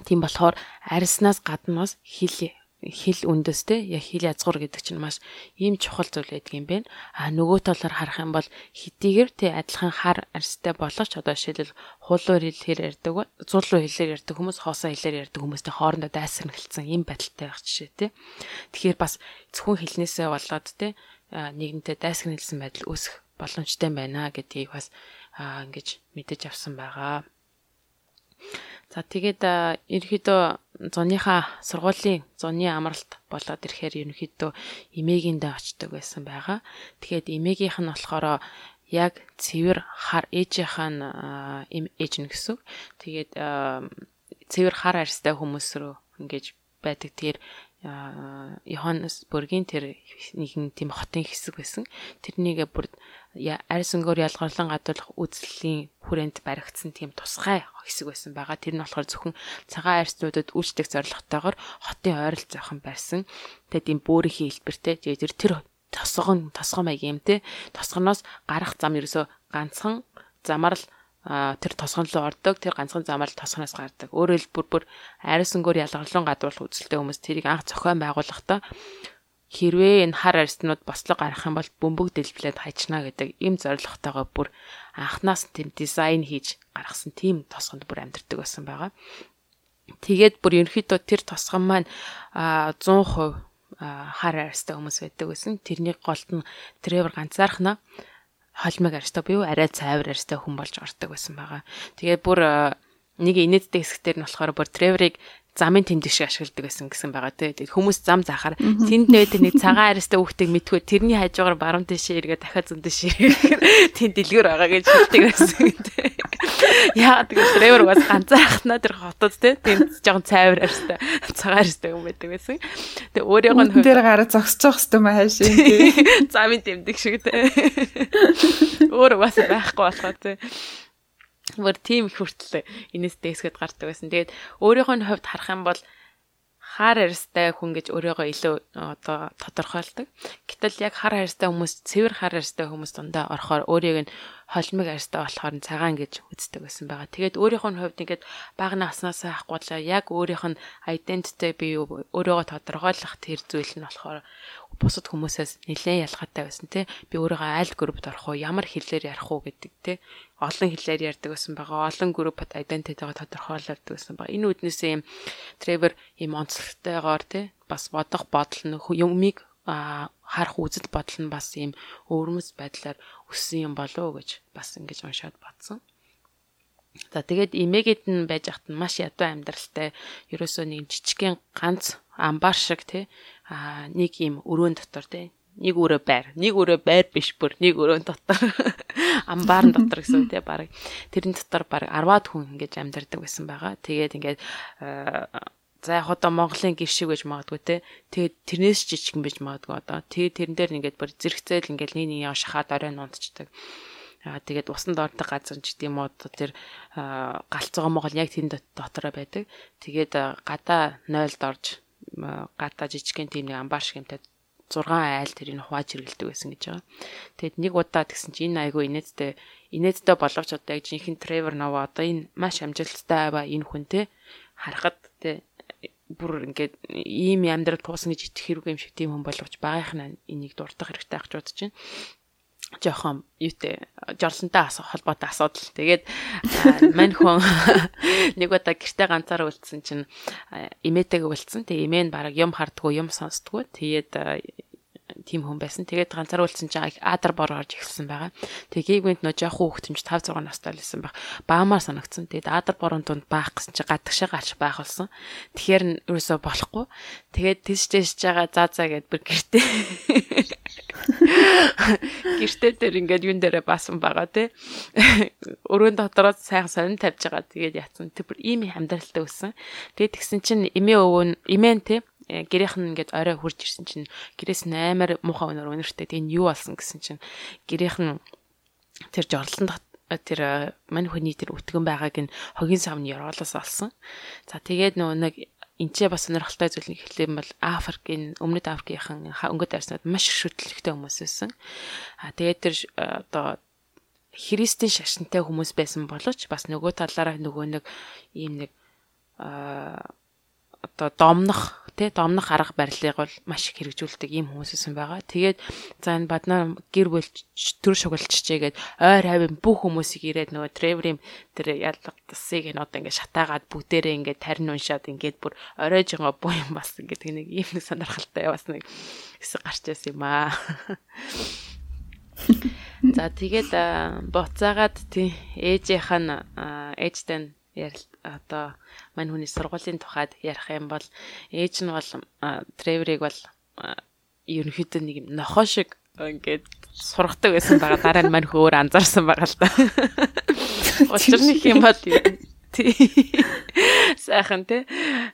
Тийм болохоор арьснаас гаднаас хэл хэл үндэстэй яг хэл язгуур гэдэг чинь маш ийм чухал зүйл байдаг юм байна. А нөгөө талаар харах юм бол хэдийгээр тий адилхан хар арьстай боловч одоо жишээлбэл хуулуур хэлээр ярьдаг, зуулуу хэлээр ярьдаг хүмүүс хоосоо хэлээр ярьдаг хүмүүстэй хоорондоо дайсагналцсан ийм байдалтай байх жишээ тий. Тэгэхээр бас зөвхөн хэлнээсээ болоод тий нэгэнтээ дайсагналсан байдал үүсэх боломжтой байна гэдгийг бас ингэж мэдэж авсан байгаа. За тэгээд ерөөхдөө зуныхаа сургуулийн зуны амралт болоод ирэхээр ерөнхийдөө эмээгэндээ очдог байсан байгаа. Тэгээд эмээгийнх нь болохоор яг цэвэр хар ээжийнх нь ээж нь гэсэн. Тэгээд цэвэр хар арьстай хүмүүс рүү ингэж байдаг. Тэгэхээр Йоханнес Бургийн тэр нэгэн тийм хотын хэсэг байсан. Тэрнийгээ бүр арьс өнгөөр ялгарлан гадуулах үзлийн хүрээнд баригдсан тийм тусгай хэсэг байсан байгаа. Тэр нь болохоор зөвхөн цагаан арьснуудад үйлчлэх зорилготойгоор хотын ойрол зоохон барьсан. Тэгээд тийм бөөрийнхээ хэлбэртэй. Тэгээд тэр тосгон тосгон маяг юм те. Тосгоноос гарах зам ерөөсө ганцхан замаар л тэр тосгон руу ордог тэр ганцхан замаар тосгоноос гардаг. Өөрөөр хэлбэл бүр айрсангөр ялгарлан гадуур үзэлтэй хүмүүс тэрийг анх зохион байгуулахдаа хэрвээ энэ хар арьснууд бослог гарах юм бол бөмбөг дэлбэлээд хайчна гэдэг им зорилготойгоо бүр анханаас тийм дизайн хийж гаргасан тийм тосгонд бүр амьдэрдэг байсан байгаа. Тэгээд бүр ерөнхийдөө тэр тосгон маань 100% хар арьстай хүмүүс байдаг байсан. Тэрний голд нь Тревор ганцаархнаа холимог арьстай буюу арай цайвар арьстай хүн болж ордог байсан байгаа. Тэгээд бүр нэг инээдтэй хэсгээр нь болохоор бүр Треворыг замын тэмдэг шиг ашигладаг байсан гэсэн байгаа тийм. Хүмүүс зам заахаар тэнд нээд нэг цагаан арьстай хүүхдийг мэдгүй тэрний хажуугаар баруун дэшээ эргээ дахиад зүүн дэшээ *laughs* тэнд дэлгүүр байгаа гэж хэлдэг байсан тийм. Яа тэгэхээр Тревор бас ганцаархнаа тэр хотод тийм жоохон цайвар арьстай цагаан арьстай хүн байдаг байсан. Тэгээ өөрийнх нь тэр гараа зогсож явах хэвээр хайшин тийм. *laughs* Замын тэмдэг шиг тийм. Өөр бас байхгүй болохоор тийм бүр тийм их хүртэл энэс дээсгэд гардаг байсан. Тэгээд өөрийнхөө хувьд харах юм бол хар арьстай хүн гэж өөрийгөө илүү одоо тодорхойлдог. Гэтэл яг хар арьстай хүмүүс, цэвэр хар арьстай хүмүүс дундаа орохоор өөрийг нь холимог арьстай болохоор цагаан гэж үздэг байсан байгаа. Тэгээд өөрийнхөө хувьд ингээд баг наснаас ахгүйдлаа яг өөрийнх нь identity би өөрийгөө тодорхойлох тэр зүйл нь болохоор бусад хүмүүсээс нэлээд ялгаатай байсан тий. Би өөрийгөө аль группт орох уу, ямар хэлээр ярих уу гэдэг тий. Олон хэлээр ярьдаг байсан байгаа. Олон группт identity-гаа тодорхойлдог байсан байгаа. Энэ үднээсээ юм Trevor ийм онцлогтойгоор тий бас бодох бодол нь юмыг харах үзэл бодол нь бас ийм өвөрмөц байдлаар өссөн юм болов уу гэж бас ингэж уншаад бодсон. За тэгээд эмээгээд нь байж хат нь маш ядуу амьдралтай. Ерөөсөө нэг жижигхэн ганц амбар шиг тий а нэг юм өрөөнд дотор тий нэг өрөө байр нэг өрөө байр биш бүр нэг өрөөнд дотор *laughs* амбаар дотор гэсэн тий баг тэрэн дотор баг 10-аад хүн ингэж амьдардаг байсан байгаа тэгээд ингээд за яг одоо Монголын гэр шиг байж магадгүй те тэгээд тэрнээс жижигэн байж магадгүй одоо тэгээд тэрэн дээр ингээд бүр зэрэгцээл ингээд нэг нэг шахаад оройн унтчихдаг Аа тэгээд усанд ордог газар ч гэдэм үү тэр галцгаа Монгол яг тэнд дотороо байдаг. Тэгээд гадаа 0-д орж гата жижигхэн тийм нэг амбар шиг юмтай 6 айл тэрийг хувааж хэргэлдэг байсан гэж байгаа. Тэгэд нэг удаа тэгсэн чинь энэ айгүй инээдтэй инээдтэй боловч одоо яг жинхэнэ Тревор Нова одоо энэ маш амжилттай ба энэ хүн те харахад те бүр ингээд ийм амьдрал туусан гэж итгэх хэрэг юм шиг тийм хүн боловч багийнх нь энийг дурдах хэрэгтэй ах ч бодож байна жоохон юутэй жорлонтой холбоотой асуудал. Тэгээд мань хүн *laughs* нэг удаа гэрте ганцаараа үлдсэн чинь эмээтэйгээ үлдсэн. Тэгээ эмээ нь баг юм хардггүй, юм сонсдггүй. Тэгээд тийм хүн байсан. Тэгээд ганцаараа үлдсэн чинь аадар бор орж ихсэн байгаа. Тэгээ гівгэнт нөө жоохон хүүхдэмж 5 6 настай л байсан баг. Баамаар санагдсан. Тэгээд аадар борон донд баах гэсэн чинь гадагшаа гарч байх болсон. Тэгэхээр ерөөсөө болохгүй. Тэгээд тийш тийш жагаа заа заа гэд бүр гэртээ *laughs* гэртээ дээр ингээд юун дээрээ баасан байгаа тий. *laughs* Өрөөнд дотроос сайхан сонин тавьж байгаа. Тэгээд яатсан. Тэр бүр ийм амьдралтай өссөн. Тэгээд тэгсэн чинь эмээ өвөө нь эмээ тий гэрийнх нь ингээд орой хурж ирсэн чинь гэрээс нь амар муухай өнөр өнөртэй тийм юу болсон гэсэн чинь гэрийнх нь тэр жорлон тэр мань хүний тэр өтгөн байгааг нь хогийн савны ёроолоос олсон. За тэгээд нөгөө нэг энчээ бас сонирхолтой зүйл нэг хэлэх юм бол Африкийн өмнөд Африкийн өнгөт арснууд маш шүтлэгтэй хүмүүс байсан. А тэгээд тэр одоо христийн шашинтай хүмүүс байсан боловч бас нөгөө талаараа нөгөө нэг ийм нэг одоо домнох тий домнох арга барилыг бол маш их хэрэгжүүлдэг ийм хүмүүссэн байгаа. Тэгээд за энэ баднаа гэр бүл төр шугалчжээгээд ойр хавийн бүх хүмүүсийг ирээд нөгөө Треворийн тэр ялгдсыг энэ одоо ингээд шатаагаад бүгдээрээ ингээд тарин уншаад ингээд бүр оройжгоо буу юм бас ингээд нэг ийм нэг сонирхолтой бас нэг хэсэг гарч ирсэн юм аа. *laughs* За тэгээд буцаагаад тий ээжийнх нь ээжтэй ярил одоо мань хүний сургуулийн тухайд ярих юм бол ээж нь бол Треворыг бол ерөнхийдөө нэг юм нохоо шиг ингээд сургадаг байсан байгаа дараа нь мань хөөр анзаарсан байгаа л да. *laughs* Учир нь юм бол Тий. Сайхан тий.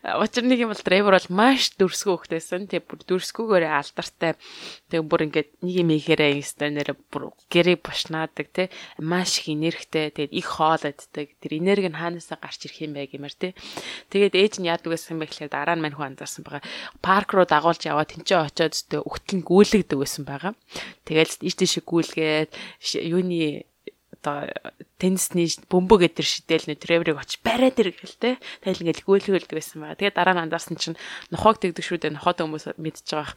Учир нэг юм бол драйвер бол маш дүрсгүй хөхтэйсэн. Тий бүр дүрсгүйгээр алдартай. Тэг бүр ингээд нэг юм ихээрээ инстаа нэр бүр гэрээ бушнаадаг тий. Маш их энергтэй. Тэгээд их хоолойддаг. Тэр энерги нь хаанасаа гарч ирэх юм бэ гэмээр тий. Тэгээд ээж нь яадаг байсан бэ гэхээр дараа нь мань хүн анзаарсан байгаа. Парк руу дагуулж яваад тэнцээ очиод өстө өгтлэн гүйлгдэг байсан байгаа. Тэгээд ийш тийш гүйлгээд юуны одоо теннисний бөмбөг гэдэр шидэл нэ треврийг очиж бариад ир гэлтэй. Тэгэл ингээл гүйлгүүлдэг байсан байгаа. Тэгээд дараа нь анзаарсан чинь нохоог тэгдэг шүү дээ. Нохоод хүмүүс мэдчихэж байгаа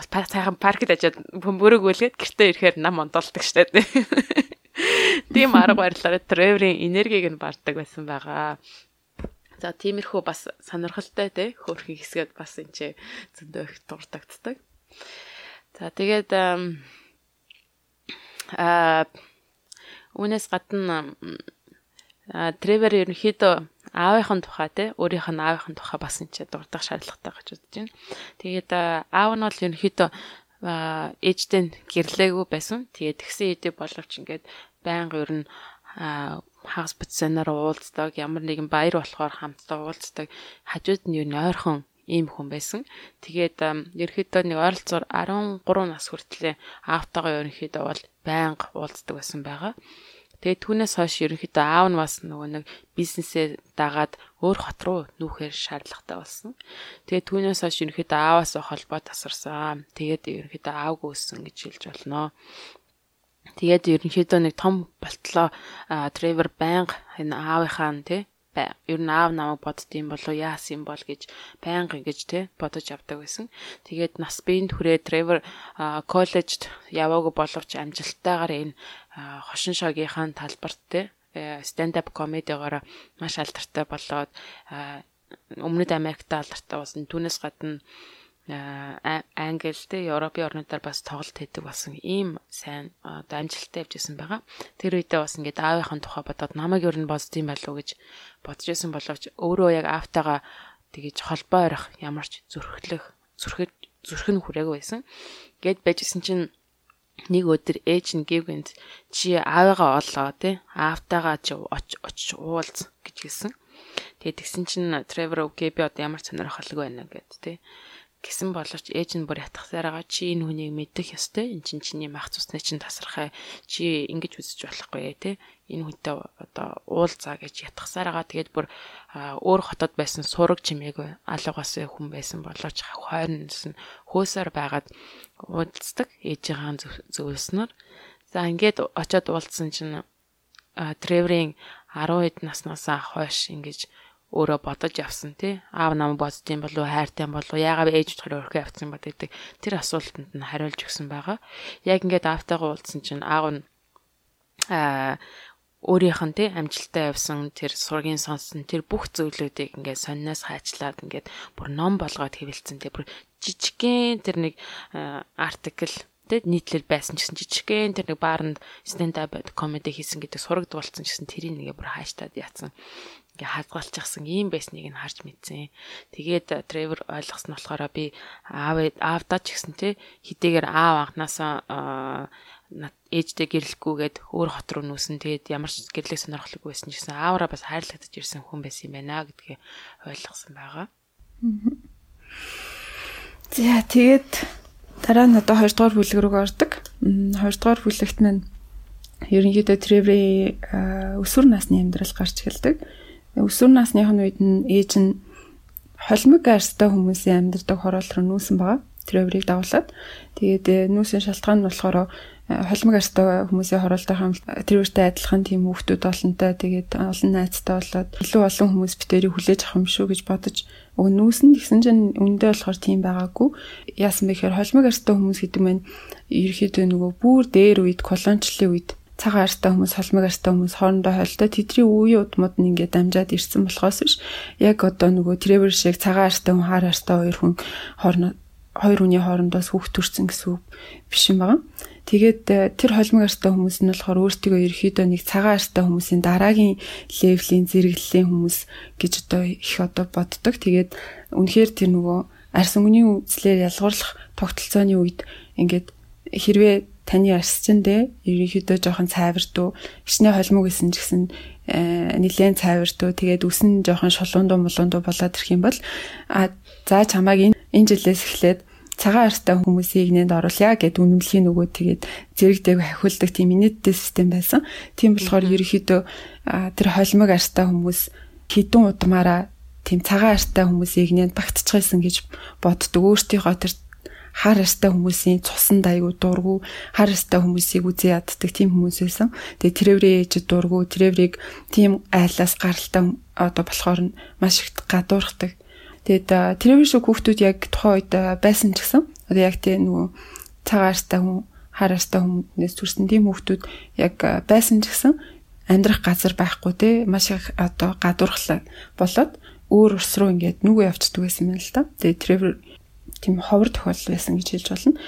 сайхан паркд ажаад бөмбөрөг үлгээд гэртээ ирэхээр нам ондолдог штэ. *laughs* Тийм арга барилаар треврийн энергийг нь барддаг байсан байгаа. За тиймэрхүү бас сонирхолтой те хөөрхөн хэсгээд бас энэ ч зөндөө их дуртагддаг. За тэгээд аа Үүнээс гадна Тревер ерөнхийдөө аавынхын тухай те өөрийнх нь аавынхын тухай бас энэ ч дурдах шаардлагатай гэж бодож байна. Тэгээд аав нь бол ерөнхийдөө ээжтэй гэрлээгүй байсан. Тэгээд тэгсэн хэдий боловч ингээд байнга ер нь хагас бүтсэнээр уулздаг ямар нэгэн баяр болохоор хамтдаа уулздаг хажууд нь юу н ойрхон ийм хүн байсан. Тэгээд ерөөхдөө нэг ойролцоогоор 13 нас хүртлээр аавтайгаа ерөнхийдөө бол байнга уулздаг байсан байгаа. Тэгээд түүнээс хойш ерөнхийдөө аав нь бас нөгөө нэг бизнесээ дагаад өөр хот руу нүүхээр шаардлагатай болсон. Тэгээд түүнээс хойш ерөнхийдөө ааваас холбоо тасарсан. Тэгээд ерөнхийдөө аавгүй өссөн гэж хэлж болно. Тэгээд ерөнхийдөө нэг том болтлоо Тревор байнга энэ аавынхаа нь тий ер нь аав намайг боддtiin болоо яасан юм бол гэж байнга ингэж те бодож авдаг байсан. Тэгээд нас биеийн түрээ Тревор коллежд яваагүй боловч амжилттайгаар энэ хошин шогийнхаа талбарт те stand up comedy-гоор маш алдартай болоод өмнөд Америкт алдартай болсон. Түүнээс гадна Англи те Европын орнуудаар бас тоглолт хийдэг болсон ийм сайн одоо амжилттай явжсэн байгаа. Тэр үедээ бас ингээд аавынхын тухай бодоод намайг ер нь бодсон байлуу гэж бодож исэн боловч өөрөө яг аавтайгаа тэгэж холбоо орох ямар ч зүрхлэх зүрхэд зүрх нь хүрээгүй байсан. Гэт байжсэн чинь нэг өдөр ээж нь гівгэнд чи аавыгаа олоо тий аавтайгаа чи очиж уулз гэж хэлсэн. Тэгээд тэгсэн чинь Тревор окей би одоо ямар сонирхолтой байна гэд тий гэсэн боловч ээж нь бүр ятгахсараа чи энэ хүнийг мэдэх ёстой. Энд чинь чиний мах цусны чинь тасархай. Чи ингэж үзэж болохгүй те. Энэ хүнтэй одоо уулзаа гэж ятгахсараа тэгээд бүр өөр хотод байсан сураг чимээгүй алуугаас хүн байсан боловч хойноос нь хөөсөр байгаад уулздаг ээжийн зөвлснөр. За ингээд очиод уулзсан чинь Треворийн 10 хэд наснасаа хойш ингэж өөрөө бодож авсан тий. Аав нам боддtiin болов хайртай болов яагаад ээж болохоор өөрхөө авсан бод гэдэг тэр асуултанд нь хариулж өгсөн байгаа. Яг ингээд аавтайгаа уулзсан чинь аав нь аа өөрийнх нь тий амжилттай явсан тэр сургийн сонсон тэр бүх зүйлүүдийг ингээд сонноос хайчлаад ингээд бүр ном болгоод хэвэлцэн тий. Бүр жижигхэн тэр нэг артикл тэ нийтлэл байсан гэсэн жижигхэн тэр нэг бааранд stand up comedy хийсэн гэдэг сурагд болцсон гэсэн тэрийг нэгэ бүр хааштаад яатсан ингээ хазгаалчихсан ийм байсныг нь харж мэдсэн. Тэгээд Тревор ойлгосон болохоор би аав аавдаа ч гэсэн те хідээгээр аав анханасаа ээжтэй гэрэлгүйгээд өөр хот руу нүүсэн. Тэгээд ямар ч гэрлэх сонирхолгүй байсан ч гэсэн аавраа бас хайрлагдаж ирсэн хүн байсан юм байна гэдгийг ойлгосон байгаа. За тэгээд дараа нь одоо 2 дугаар бүлэг рүү ордог. 2 дугаар бүлэгт маань ерөнхийдөө Треворийн өсвөр насны амьдрал гарч эхэлдэг. Өсвөр насных нь үед нь ээж нь холимог арьстай хүмүүсийн амьдрдаг хороол руу нүүсэн байгаа. Тэр өврийг дагуулад тэгээд э, нүүсэн шалтгаан нь болохоор холимог арьстай хүмүүсийн хороолтой хам тэрүүртэй адилхан тийм хүүхдүүд олонтой тэгээд олон найзтай болоод илүү олон хүмүүс битэрийг хүлээж авах юм шүү гэж бодож өө нүүсэн гэсэн чинь үндэ болохоор тийм байгаагүй яасан бэ гэхээр холимог арьстай хүмүүс гэдэг нь ерөөхдөө нөгөө бүр дээр үед колоничлын үед цагаан арьстай хүмүүс холимог арьстай хүмүүс хоорондоо хойлтой тэдний үеийн удмууд нь ингээд дамжаад ирсэн болохоос биш яг одоо нөгөө тревер шиг цагаан арьстай хүн хаар арьстай хоёр хүн хоорондоо хоёр хүний хоорондоос хүүхд төрсэн гэсэн үг биш юм байна. Тэгээд э, тэр холимог арьстай хүмүүс нь болохоор өөртөө ерөөхдөө нэг цагаан арьстай хүмүүсийн дараагийн левлийн зэрэглэлийн хүмүүс гэж одоо их одоо боддог. Тэгээд үнэхээр тэр нөгөө арьс өнгөний үзлээр ялгуурлах тогтолцооны үед ингээд хэрвээ таны арьс чинь дээ ерөөхдөө жоохон цайвартуу ичнээ холимог гэсэн ч гэсэн э, нилээн цайвартуу тэгээд үсэн жоохон шулуундуу мулуундуу болоод ирэх юм бол а за чамааг энэ энэ жилээс эхлээд цагаан арьстай хүмүүсийг нэнд оруулъя гэд үнэмлэхийн нөгөө тэгээд зэрэгдэг хахиулдаг тийм инээдтэй систем байсан. Тийм болохоор ерөөхдөө тэр холимог арьстай хүмүүс хідэн удмаараа тийм цагаан арьстай хүмүүсийг нэнд багтчихсан гэж боддог. Өөртөөхөө тэр хар арьстай хүмүүсийн цусан дайгуу дургу хар арьстай хүмүүсийг үзээ яддаг тийм хүмүүс байсан. Тэгээ тэрэврээ ээж дургу тэрэврийг тийм айлаас гаралтай одоо болохоор маш их гадуурхдаг Тэгээд тэрвэр шиг хүүхдүүд яг тухайн үед байсан ч гэсэн одоо яг тийм нөгөө цагаартай хүн хараартай хүмүүнээс төрсэн тийм хүүхдүүд яг байсан ч гэсэн амьдрах газар байхгүй те маш их одоо гадуурхлаа болоод өөр ус руу ингээд нүгөө явцдаг байсан юм л та. Тэгээд тревер тийм ховор тохиол байсан гэж хэлж болно.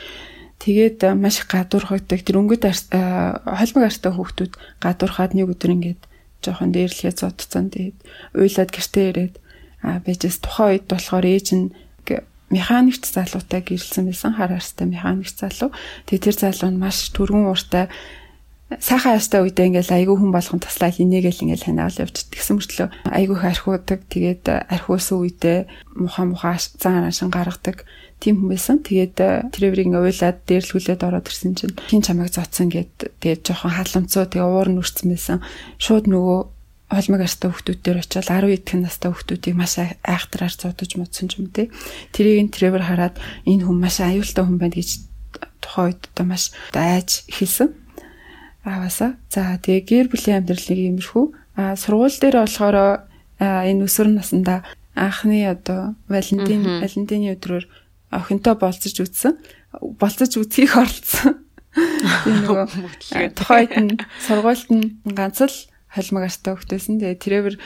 Тэгээд маш их гадуурхагдаг тэр өнгөд холимог артай хүүхдүүд гадуурхаад нэг өдөр ингээд жоохон дээрлэхээ зодцсон. Тэгээд уйлаад гэртээ ирээд А бижээс тухайн үед болохоор ээж нь механикч залуутай гэрэлсэн байсан хар арстай механикч залуу. Тэгээ тэр залуу нь маш түргэн ууртай сайхан ястай үедээ ингээл айгүй хүн болгон таслаа хийнэгээл ингээл ханаал явж тэгсэн мөртлөө айгүй их архиудаг тэгээд архиусан үедээ муха муха зан аншин гаргадаг тийм хүн байсан. Тэгээд треврийг ингээ уйлаад дээрлгүүлээд ороод ирсэн чинь хин чамайг зоцсон гэд тэгээд жоохон халамцуу тэгээ уур нь үрцсэн байсан. Шууд нөгөө холмог арстай хүүхдүүдээр очиод 10 эдхэн настай хүүхдүүдийг маш айхтраар зодож модсон юм те. Тэрийг нь тревер хараад энэ хүн маш аюултай хүн байна гэж тухайн үед одоо маш айж хэлсэн. Аваасаа. За тэгээ гэр бүлийн амьдралыг иймэрхүү. А сургууль дээр болохоор энэ өсвөр насндаа анхны одоо Валентин Валентины өдрөөр охинтой болцож үтсэн. Болцож үтхийг оролцсон. *laughs* Тийм нөгөө тухайд нь сургуульд нь ганц л холимог артай хөвгтөөсөн. Тэгээ тэрээр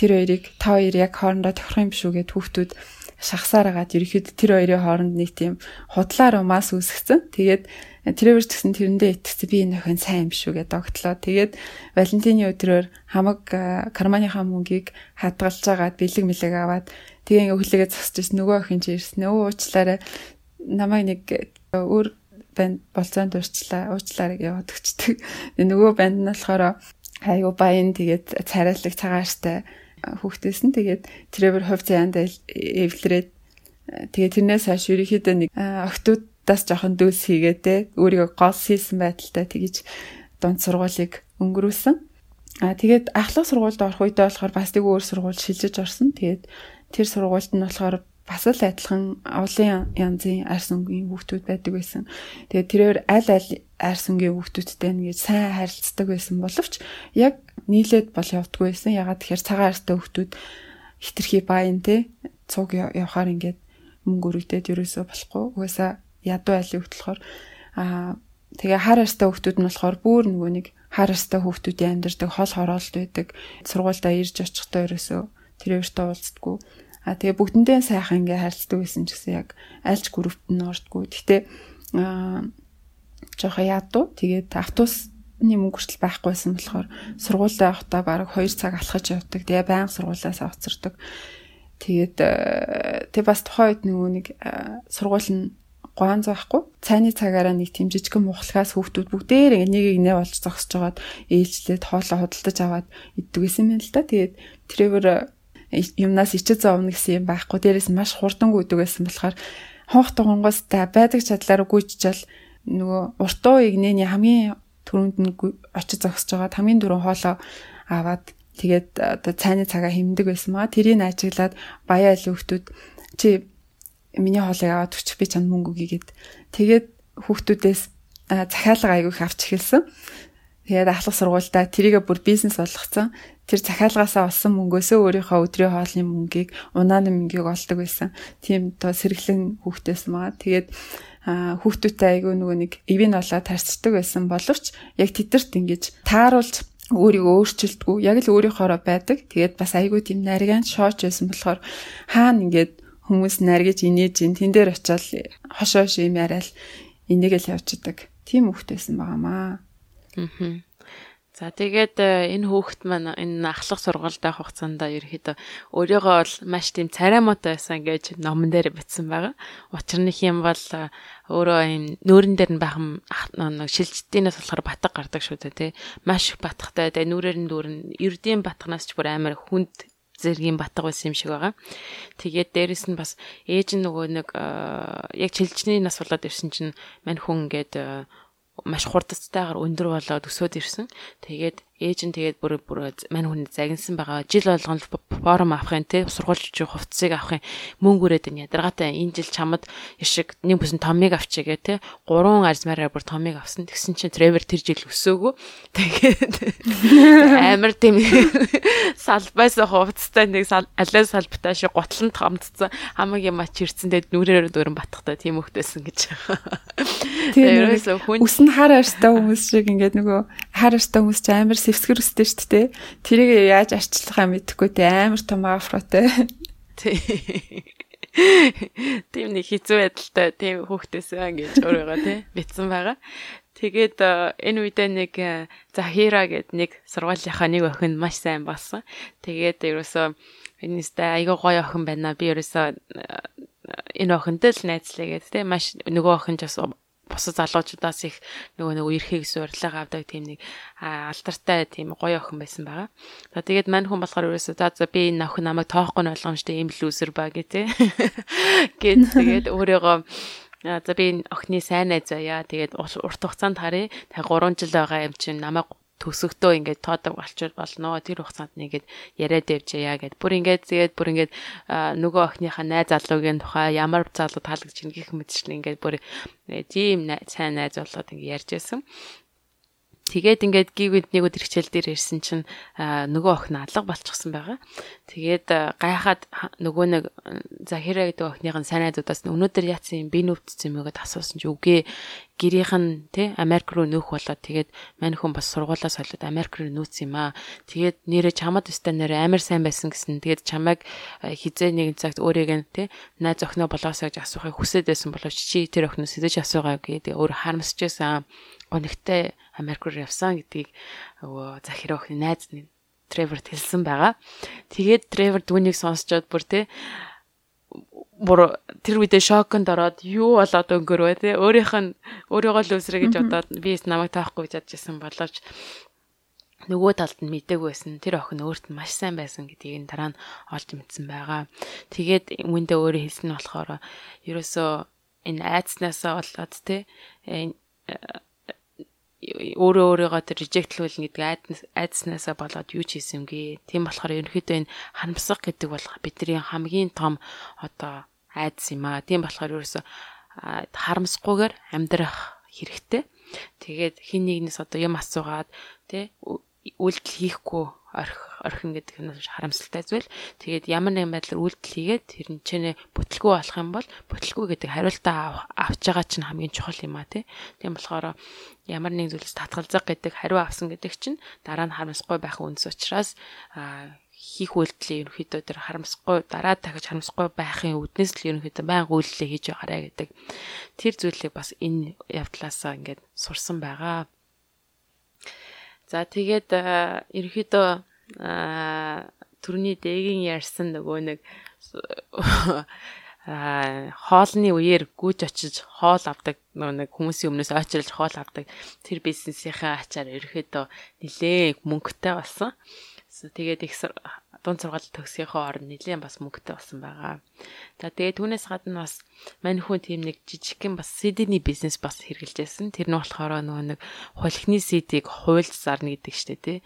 тэр хоёрыг та хоёр яг хоорондоо тохирох юм шүү гэд хүүхдүүд шахсаар агаад ерөөхдөө тэр хоёрын хооронд нэг тийм худлаар умаас үүсгэсэн. Тэгээд тэрээр ч гэсэн тэрэндээ итгэсэн би энэ охин сайн юм шүү гэд огтлоо. Тэгээд Валентины өдрөөр хамаг карманыхаа мөнгийг хадгалж агаад бэлэг мэлэг аваад тэгээ ингээ хүлээгээ зогсож ирсэн нөгөө охин чи ирсэн. Өө уучлаарай. Намайг нэг өөр банд болцоонд урьчлаа. Уучлаарай яваад өгчдөг. Нөгөө банд нь болохоор айгу баян тэгээд царайлаг цагааштай хүүхдээс нь тэгээд тэрээр хувь заяанд эвлэрээд тэгээд тэрнээс хойш ерөнхийдөө нэг октоудаас жоохон дүүс хийгээ те өөрийгөө гол хийсэн байдалтай тэгэж дунд сургуулийг өнгөрүүлсэн. А тэгээд ахлах сургуульд орох үедээ болохоор бас нэг өөр сургууль шилжиж орсон. Тэгээд тэр сургуульд нь болохоор бас л адилхан олон янзын арьс өнгийн хүүхдүүд байдаг байсан. Тэгээд тэрээр аль аль арьс өнгийн хүүхдүүдтэй ингэж сайн харилцдаг байсан боловч яг нийлээд бол явдггүй байсан. Ягаад тэгэхээр цагаан арьстай хүүхдүүд хитрхи баян те цуг явахаар ингээд мөнгө өргөдөд ерөөсөө болохгүй. Угаасаа ядуу айлын хөлт болохоор аа тэгээ хар арьстай хүүхдүүд нь болохоор бүр нөгөө нэг хар арьстай хүүхдүүдийн амьдардаг хол хороолт байдаг. Сургуультай ирж очихдоо ерөөсөө тэрээртэй уулздаггүй А тэгээ бүгдэндээ сайхан ингээ харилцдаг байсан ч гэсэн яг альч группт нь ордгоо. Гэтэ аа жоохон ядуу. Тэгээд автобусны мөнгө хүртэл байхгүйсэн болохоор сургуультай явахдаа баг 2 цаг алхаж явдаг. Тэгээ баян сургуулиас авцардаг. Тэгээд тэг бас тухайн үед нөгөө нэг сургууль нь гоон заахгүй цайны цагаараа нэг тийм жижигхэн мухлагаас хүүхдүүд бүгдээр ингээ нэг нэг болж зогсож жагаад ээлжлээд хоолоо худалдаж аваад иддэг гэсэн юм л да. Тэгээд тэрээр юмнаас ичиж зовно гэсэн юм байхгүй. Дээрээс маш хурдан гүйдэг байсан болохоор хонх тугангуустай байдаг чадлаар гүйчжэл нөгөө уртуу игнэний хамгийн түрүүнд нь очиж зогсож байгаа хамгийн дөрөв хоолоо аваад Тэгээд одоо цайны цагаа хэмдэг байсан маа. Тэрийг ажиглаад баяа ил хүүхдүүд чи миний хоолыг аваад өччих би чанд мөнгө өгье гэд. Тэгээд хүүхдүүдээс захиалга айгүйх авч эхэлсэн. Тэгээд ахлах сургуультай тэрийгэ бүр бизнес болгоцсон. Тэр захиалгаасаа олсон мөнгөөсөө өөрийнхөө өдрийн хоолны мөнгийг, унааны мөнгийг олдог байсан. Тийм одоо сэргэлэн хүүхдээс маа. Тэгээд хүүхдүүдтэй айгүй нөгөө нэг эвийн болоод тарцдаг байсан боловч яг тедэрт ингэж тааруулж өөрийгөө өөрчилдгүү яг л өөрийнхоороо байдаг. Тэгээд бас айгүй тийм нарийн шооч байсан болохоор хаана ингээд хүмүүс наргиж инээж ин тэн дээр очиод хошоо шим яриад энийг л явчихдаг. Тийм хөвгтэйсэн байгаамаа. Аа. За тэгээд э, энэ хүүхэд маань энэ ахлах сургуультай хугацаанд ерөөхдөө өөрийгөө бол маш тийм цараймаатай байсан гэж номон дээр бичсэн байгаа. Учир нь юм бол э, өөрөө юм нүүрэн дээр нь бахан нэг шилжилтийнээс болохоор батг гардаг шүү дээ тий. Маш их батгтай. Тэгээ нүрээр нь дүүрэн ердийн батгнаас ч бүр амар хүнд зэргийн батг байсан юм шиг байгаа. Тэгээд дээрэс нь бас ээж нь нөгөө нэг э, яг чилжний нас болоод ирсэн чинь мань хүн ингээд маш хурдцтайгаар өндөр болоод өсөөд ирсэн. Тэгээд ээж нь тэгээд бүр бүр мань хүн загинсан байгаа. Жил болгон форум авахын те сургуульч хувцсыг авахын мөнгө өрөөд энэ ядаргаатай энэ жил чамд ишиг нэг бүсэн томыг авчигээ те гурван арзмаараа бүр томыг авсан. Тэгсэн чинь Тревер тэр жил өсөөгөө. Тэгээд *laughs* амар тийм салбайс хувцтай нэг алиа салбтай шиг готлон томцсон хамаг юм ач ирсэн тэгээд нүрээр дөрөн батхтай тийм хөхтэйсэн гэж. Тэгээд ерөөсөө хүн үс нь хар арьстай хүмүүс шиг ингээд нөгөө хар арьстай хүмүүс ч амар сэвсгэр өстэй шүү дээ. Тэрийг яаж арчлахаа мэдэхгүй те амар том афротэй. Тийм нэг хэцүү байдалтай тийм хүүхдээсээ ингэж өөрийгөө тий битсэн байгаа. Тэгээд э, энэ үедээ нэг э, Захира гэд нэг сургуулийнхаа нэг охин маш сайн болсон. Тэгээд ерөөсөө энэстэй айгаа гоё охин байна. Би ерөөсөө э, энэ охинтой л найзлаа гэдэг тий маш нөгөө охин ч бас бусад залуучуудаас их нөгөө нэг үерхийг суйрлага авдаг тийм нэг алдартай тийм гоё охин байсан байгаа. За тэгээд мань хүн болохоор ерөөсөө за за би энэ охин намайг тоохгүй нь болгоомжтой ийм лүүзер ба гэ тэ. *laughs* Гэт тэгээд өөрийгөө за би энэ охины сайн найз заяа. Тэгээд урт хугацаанд харъя. Тэгээ 3 жил байгаа юм чинь намайг төсөктөө ингээд тоодог болчих болно. Тэр хугацаанд нэгээд яриад явжээ гэд. Бүр ингээд тэгээд бүр ингээд нөгөө охиныхаа найз залуугийн тухай ямар залуу таалагдж ин гэх мэтчлэн ингээд бүр тийм сайн найз болоод ингээд ярьж байсан. Тэгээд ингээд гівэд нэг өдөр хичээл дээр ирсэн чинь нөгөө охин алга болчихсон байгаа. Тэгээд гайхаад нөгөө нэг Захира гэдэг охиныхын сайн найзуудаас өнөөдөр яатсан юм би нүвдсэн юм гээд асуусан чи үгүй гэрийнх нь тий Америк руу нөөх болоод тэгээд мань хүн бас сургуулаас солиод Америк руу нүүц юм аа. Тэгээд нэрээ чамд өстой нэрээ амар сайн байсан гэсэн. Тэгээд чамайг хизээ нэг цагт өөрийг нь тий найз охиноо болоосоо гэж асуухыг хүсэж байсан боловч чи тэр охиноос хэзээ ч асуугаа гэдэг өөр харамсаж гонигтай Америк руу явсан гэдгийг өө захир охины найз нь Треворт хэлсэн байгаа. Тэгээд Тревор түүнийг сонсчоод бүр те бүр тэр үедээ шоконд ороод юу болоод өнгөрөө те өөрийнх нь өөрийгөө л үсрэ гэж бодоод би намайг таахгүй гэж бодчихсан боловч нөгөө талд нь мдэггүй байсан. Тэр охин өөрт нь маш сайн байсан гэдгийг дараа нь олж мэдсэн байгаа. Тэгээд үүндээ өөрөө хэлсэн нь болохоор ерөөсөө энэ айцнаасаа болоод те өөрөө өөрийгөө тэр режектлүүлнэ гэдэг айдснаасаа болоод юу ч хийсэмгүй. Тийм болохоор ерөнхийдөө энэ харамсах гэдэг бол бидний хамгийн том одоо айдс юм аа. Тийм болохоор ерөөсө харамсахгүйгээр амьдрах хэрэгтэй. Тэгээд хин нэгнээс одоо юм асуугаад тий үйлдэл хийхгүй орхих орхин гэдэг нь харамсалтай зүйл. Тэгээд ямар нэгэн байдлаар үйлдэл хийгээд тэр нь чинээ бүтлгүй болох юм бол бүтлгүй гэдэг хариултаа авч байгаа чинь хамгийн чухал юм а тий. Тийм болохоор ямар нэг зүйлс татгалзах гэдэг хариу авсан гэдэг чинь дараа нь харамсахгүй байх үнс учраас хийх үйлдэлээ ерөнхийдөө тэр харамсахгүй дараа дахиж харамсахгүй байхын үднэс л ерөнхийдөө байнга үйлдэлээ хийж байгаарэ гэдэг тэр зүйлийг бас энэ явдлаасаа ингээд сурсан байгаа. За тэгээд ерөнхийдөө төрний дэгийн ярьсан нөгөө нэг хоолны үеэр гүйж очиж хоол авдаг нэг хүмүүсийн өмнөөс очирч хоол авдаг тэр бизнесийнхээ ачаар ерөөхдөө нилээ мөнгөтэй болсон. Тэгээд их дунд сургаал төгсгийнхөө орнд нэлийн бас мөнгөтэй болсон байгаа. За тэгээд түүнээс гадна бас мань хүн тийм нэг жижигхэн бас CD-ний бизнес бас хэрэгжилжсэн. Тэр нь болохоор нөгөө нэг хулхны CD-г хуйлж зарна гэдэг штэ тий.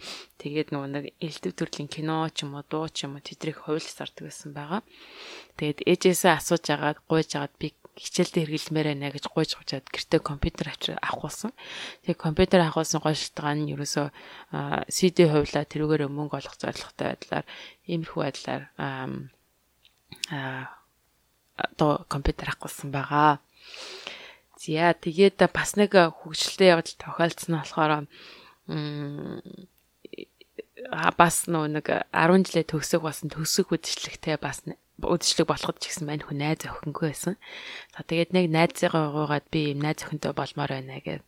Тэгээд нөгөө нэг элдв төрлийн кино ч юм уу дуу ч юм уу тэдрийг хуйлж зардаг байсан байгаа. Тэгээд ээжээсээ асууж агаад гуйж агаад би хичээлдээ хэрэглэмээр байна гэж гуйж гуйжаад гэртээ компьютер авах болсон. Тэгээ компьютер авах болсон гол шалтгаан нь ерөөсөө CD хувлаа тэрүүгээр мөнгө олох зорилготой байдлаар иймэрхүү байдлаар аа одоо компьютер авах болсон байгаа. За тэгээд бас нэг хөгжилтэй явдал тохиолдсон нь болохоор бас нөө нэг 10 жилээ төгсөх басан төгсөх үдшилттэй бас үдшилэг болоход ч гэсэн мань хүн найз охингүй байсан. За тэгээд нэг найзыгаа гуугаад би юм найз охинтой болмоор байна гэд.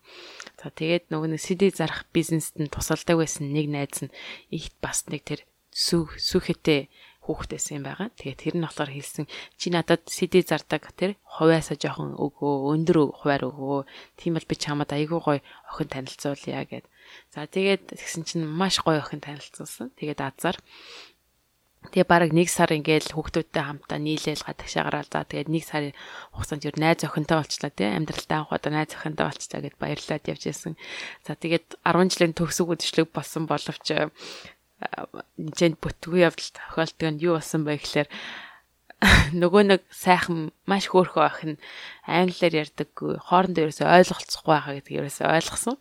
За тэгээд нөгөө нэг CD зарах бизнест нь тусалдаг байсан нэг найз нь ихт бас нэг тэр сүх сүхэтэй хүүхдээсэн юм байгаа. Тэгээд тэр нь болохоор хэлсэн чи надад CD зардаг тэр хувьяасаа жоохон өгөө өндөр хуваар өгөө. Тийм бол би чамд айгүй гоё охин танилцуулъя гэд. За тэгээд тэгсэн чинь маш гоё охин танилцуулсан. Тэгээд азар Тэгээ бараг нэг сар ингээл хүүхдүүдтэй хамтаа нийлээл гадагшаа гараад за тэгээд нэг сарын хугацаанд юу найз охинтой болчлаа тий амьдралдаа анх удаа найз охинтой болчлаа гэд баярлаад явж байсан. За тэгээд 10 жилийн төгсөг үдшилэг болсон боловч нэмэнд бүтггүй явдал тохиолддог нь юу болсон бэ гэхээр *laughs* нөгөө нэг сайхан маш хөөрхөн охин англиар ярьдаггүй хоорондоо ерөөсөй ойлголцохгүй байгаа гэдгийг ерөөсөй ойлгосон.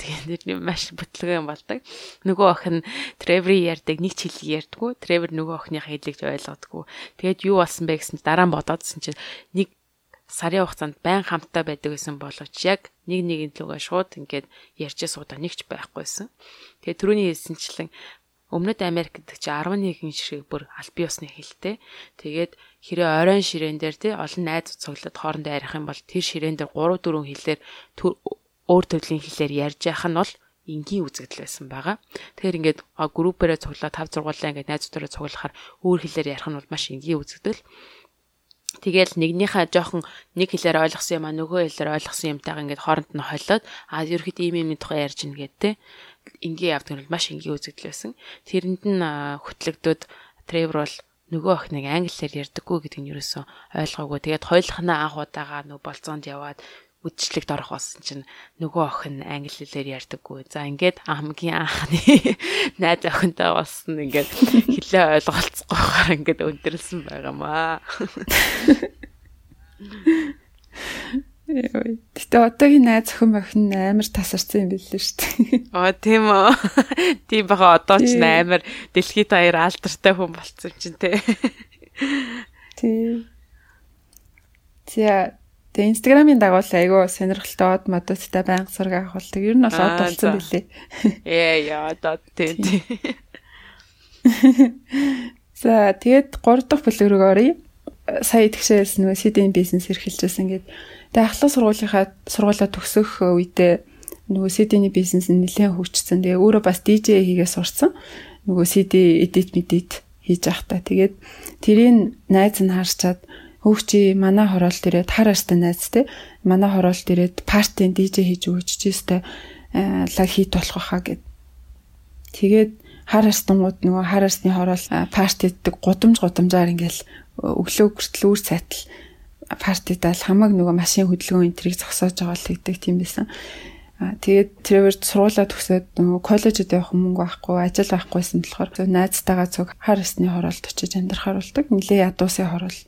Тэгээд тэр маш бүтлэг юм болдог. Нөгөө охин Треври ярьдаг нэг ч хэлийг ярьдаггүй. Тревер нөгөө охиных хэлийг ч ойлгодоггүй. Тэгээд юу болсон бэ гэсэн дараа нь бодоодсэн чинь нэг сарын хугацаанд байн хамтаа байдаг гэсэн боловч яг нэг нэгэн лугаа шууд ингээд ярьж суудаа нэгч байхгүйсэн. Тэгээ түрүүний хэлсэнчлэн Өмнөд Америкт чи 11 шиг бүр аль биесны хэлтэй. Тэгээд хэрэг оройн ширээн дээр тий олон найз цуглаад хоорондоо ярих юм бол тэр ширээн дээр 3 4 хэлээр өөр төрлийн хэлээр ярьж яах нь бол энгийн үзэгдэл байсан байгаа. Тэгэхээр ингээд группээрээ цуглаа 5 6 ингээд найзуудаараа цуглахаар өөр хэлээр ярих нь бол маш энгийн үзэгдэл. Тэгэл нэгнийхээ жоохон нэг хэлээр ойлгосон юм а нөгөө хэлээр ойлгосон юмтайгаа ингээд хооронд нь холиод а ерөөхдөө ийм юм тухай ярьж ин гэдэг энгийн явдаг нь маш энгийн үзэгдэл байсан. Тэрэнд нь хөтлөгдөд Тревор бол нөгөө охиныг англиар ярьдаггүй гэдгийг нь ерөөсөө ойлгоогүй. Тэгээд хойлохнаа анх удаага нөгөө болцоонд яваад үдшилтэд орох болсон чинь нөгөө охин англи хэлээр ярьдаггүй. За ингээд хамгийн анхны *laughs* найз охинтой болсон ингээд хэлээ ойлголцохгүйгээр ингээд өндөрсөн байгаамаа. *laughs* Гэтэ одоогийн найз охин охин амар тасарсан юм билээ шүү дээ. *laughs* Аа тийм үү. Тийм бага одоо ч амар дэлхийд баяр алдартай хүн болцсон чинь тий. Тийм. За Тэгээ Instagram-ийн дагуул айгүй сонирхолтой од модуудтай байнга зураг авахулдаг. Ер нь бол од болсон билээ. Ээ яа одоо тийм. *laughs* За тэгээд 3 дахь бүлэг рүү оръё. Сая тэгшээс нөгөө CD-ийн бизнес эрхэлжсэн гэдэг. Тэгээ ахлах сургуулийнхаа сургуулаа төгсөх үедээ нөгөө CD-ийн бизнес нь нэлээд хөгжсөн. Тэгээ өөрөө бас DJ хийгээ сурцсан. Нөгөө CD edit medit хийж явах та. Тэгээд тэрийг найз нь харчаад Хөөгчи манай хороолт ирээд хар арстай найз те манай хороолт ирээд партийн DJ хийж өгч чийстэй лаг хийт болох байхаа гэд. Тэгээд хар арстангууд нөгөө хар арсны хороол партиддэг гудамж гудамжаар ингээл өглөө хүртэл үр цайтал партидал хамаг нөгөө машин хөдөлгөөн энтрийг зогсоож байгаа л гэдэг тийм байсан. Тэгээд тэрээр сургуулаа төгсөөд нөгөө коллежид явах мөнгө байхгүй, ажил байхгүйсэн болохоор найзтайгаа цуг хар арсны хороолт очиж амьдрахаар болдог. Нилээ ядуусын хороол.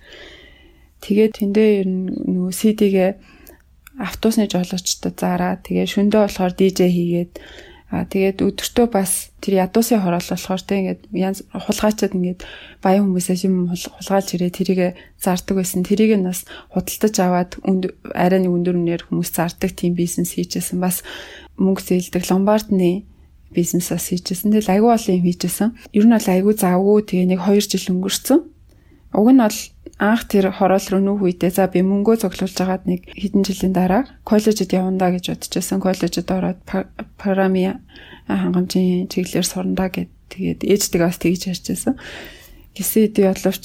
Тэгээд тэндээ ер нь нөгөө CD-гээ автобусны жолоочтой заараа тэгээ шөндөө болохоор DJ хийгээд аа тэгээд өдөртөө бас тэр ядуусын хороол болохоор тэг ингээд янз хулгайчаад ингээд баян хүмүүсээс юм хулгайлж ирээ тэрийг зардаг байсан. Тэрийг нь бас худалдаж аваад арай нэг өндөр үнээр хүмүүс зардаг тийм бизнес хийжсэн. Бас мөнгө зээлдэг ломбардны бизнесээс хийжсэн. Тэгэл айгүй олон юм хийжсэн. Ер нь бол айгүй завгүй тэгээ нэг 2 жил өнгөрцөн. Уг нь бол анх тэр хороол руу нүүх үедээ за би мөнгөө цуглуулж агаад нэг хэдэн жилийн дараа коллежид явандаа гэж бодчихсон. Коллежид ороод программи хангамжийн чиглэлээр сурандаа гэд тэгээд ээжтэйгээ бас тэгж ярьжсэн. Гэсэн хэдий боловч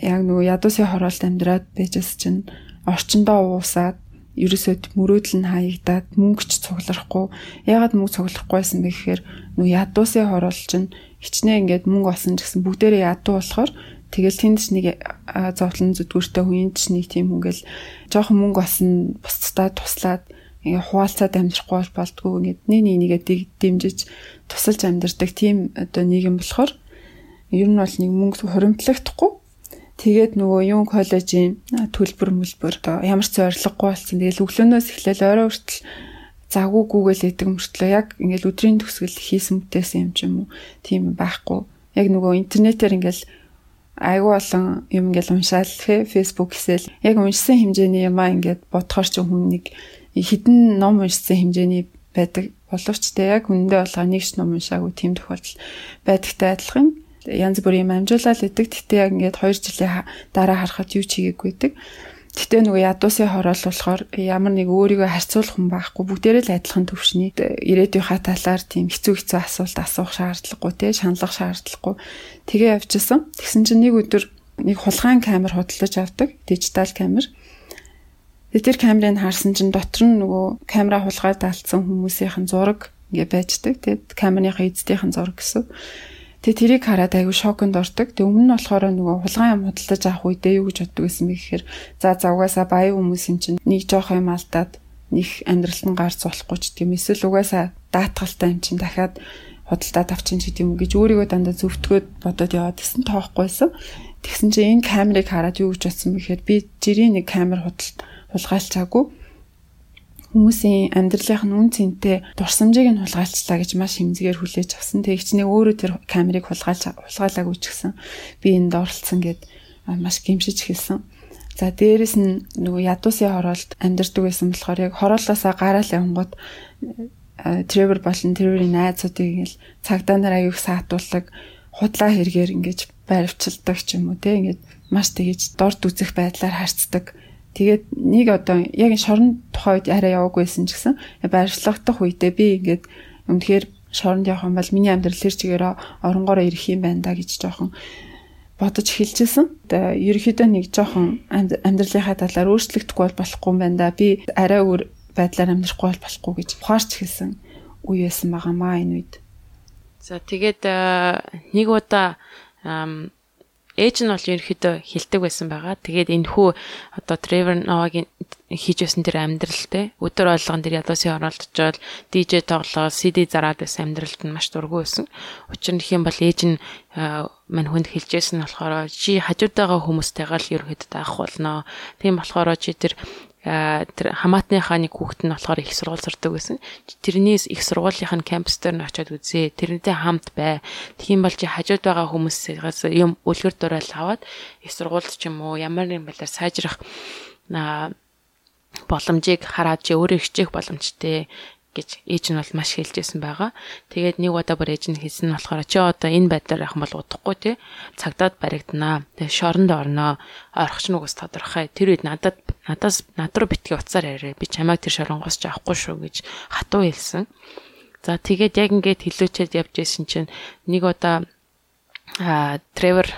яг нөгөө ядуусын хороолт амьдраад байжсэн чинь орчондоо уусаад ерөөсөө мөрөөдөл нь хаягдаад мөнгөч цугларахгүй ягаад мөнгө цугларахгүй байсан бэ гэхээр нөө ядуусын хороол чинь хичнээн ингээд мөнгө олсон ч гэсэн бүгдээрээ ядуу болохоор тэгэл тэнд ч нэг зовлон зүдгүүртэй хүн ч нэг тийм ингээл жоохон мөнгө олсон бусдаа туслаад ингээ хуваалцаад амьдрахгүй болдгоо ингээд нэг нэг нэгээ дэмжиж тусалж амьдрдаг тийм одоо нийгэм болохоор ер нь бол нэг мөнгө хуримтлагдахгүй Тэгээд нөгөө юун коллежийн төлбөр мөлбөр ямар ч зориггүй болсон. Тэгэл өглөөнөөс эхлээл орой хүртэл загуу гүгэл идэг мөртлөө яг ингээл өдрийн төгсгөл хийсэн мөтөөсөн юм ч юм уу. Тийм байхгүй. Яг нөгөө интернетээр ингээл айгүй олон юм ингээл уншаал фэйсбુક гэсэл яг уншсан хэмжээний юмаа ингээд бодохоор ч хүн нэг хідэн ном уншсан хэмжээний байдаг боловч тэ яг үндэ болгоо нэг ч ном уншаагүй тийм тохиолдол байдагтай адилхан янз бүрийн юм амжуулаад идэг. Гэтэ яг ингээд 2 жилийн дараа харахад юу ч хийгээгүй идэг. Гэтэ нөгөө ядуусын хороол болохоор ямар нэг өөрийгөө харьцуулах хүн байхгүй бүгдээрээ л адилхан төвшний ирээдүйнхаа талаар тийм хэцүү хэцүү асуулт асуух шаардлагагүй те шаналлах шаардлагагүй тэгээ явжсэн. Тэгсэн чинь нэг өдөр нэг хулгайн камер худалдаж авдаг дижитал камер. Тэр камерыг харсан чинь дотор нь нөгөө камера хулгайд алдсан хүмүүсийн зураг ингээ байждаг. Тэгээд камерыхаа эздийнхэн зураг гэсэн. Тэгээ тэрийг хараад айгүй шоконд ордог. Тэг өмнө нь болохоор нөгөө хулгайн юм худалдаж авах үедээ юу гэж боддог гэсэн бэ гэхээр за за угаасаа баян хүмүүс юм чинь нэг жоох юм алдаад нэг амьдралт нь гарц болохгүй ч тийм эсвэл угаасаа даатгалтай юм чинь дахиад худалдаад авчин ч гэдэг юм гэж өөрийгөө дандаа зөвтгөөд бодоод яваад гэсэн тоохгүй байсан. Тэгсэн чинь энэ камерыг хараад юу гэж бодсон бэ гэхээр би жирийн нэг камер худалд хулгайлцаагүй хүмүүсийн амьдралынх нь үн цэнтэй дурсамжийг нь хулгайлцлаа гэж маш хэмзгээр хүлээж авсан. Тэг ичнээ өөрөө тэр камерыг хулгайлж хулгайлаагүй ч гэсэн би энд оролцсон гэд маш гимшиж хэлсэн. За дээрэс нь нөгөө ядуусын хороолт амьдардаг байсан болохоор яг хороолоосаа гараал явангууд Тревор болон Треворийн найзуудыг ингээл цагдаа нар аяуг саатуулдаг худлаа хэрэгээр ингэж баривчилдаг ч юм уу те ингээд маш тэгэж дорд үзэх байдлаар харцдаг Тэгээд нэг одоо яг шорон тухайд арай яваагүйсэн ч гэсэн байршлагдах үедээ би ингээд өмнөхээр шоронд явах юм бол миний амьдрал тэр чигээрээ оронгороо ирэх юм байна да гэж жоохон бодож эхэлжсэн. Тэгээ ерөөхдөө нэг жоохон амьдралынхаа талаар өөрчлөгдөхгүй бол болохгүй юм байна да. Би арай өөр байдлаар амьдрахгүй бол болохгүй гэж ухаарч эхэлсэн үе байсан байгаамаа энэ үед. За тэгээд нэг удаа ээж нь бол ерөөхдөө хилдэг байсан байгаа. Тэгээд энэ хүү одоо Trevor Noah-гийн хийж байсан тэр амьдралтай өдөр болгон тэр ядуусын оролдож DJ тоглоо, CD зараад байсан амьдралд нь маш дургүй байсан. Учир нь их юм бол ээж нь мань хүнд хэлжсэн болохоор чи хажууд байгаа хүмүүстэйгээ л ерөөхдөө авах болно. Тийм болохоор чи тэр тэр хамаатныхаа нэг хүүхэд нь болохоор их сургууль сурдаг байсан. Тэрнээс их сургуулийнх нь кампус дээр нь очиод үзээ. Тэрнтэй хамт бай. Тэгхийн бол чи хажууд байгаа хүмүүсээс юм үлгэр дурайл аваад их сургуульд ч юм уу ямар нэгэн байдлаар сайжрах боломжийг хараад чи өөрөө хичээх боломжтой гэж ээж нь бол маш хэлжсэн байгаа. Тэгээд нэг удаа бүр ээж нь хэлсэн нь болохоор чи одоо энэ байдлаар явах бол удахгүй тий цагдаад баригданаа. Тэгээд шоронд орноо. Орохч нүгээс тодорхой. Тэр үед надад надаас над руу битгий уцаар арай. Би чамайг тэр шоронгоос ч авахгүй шүү гэж хатуу хэлсэн. За тэгээд яг ингээд хилүүчээд явж исэн чинь нэг удаа а Тревор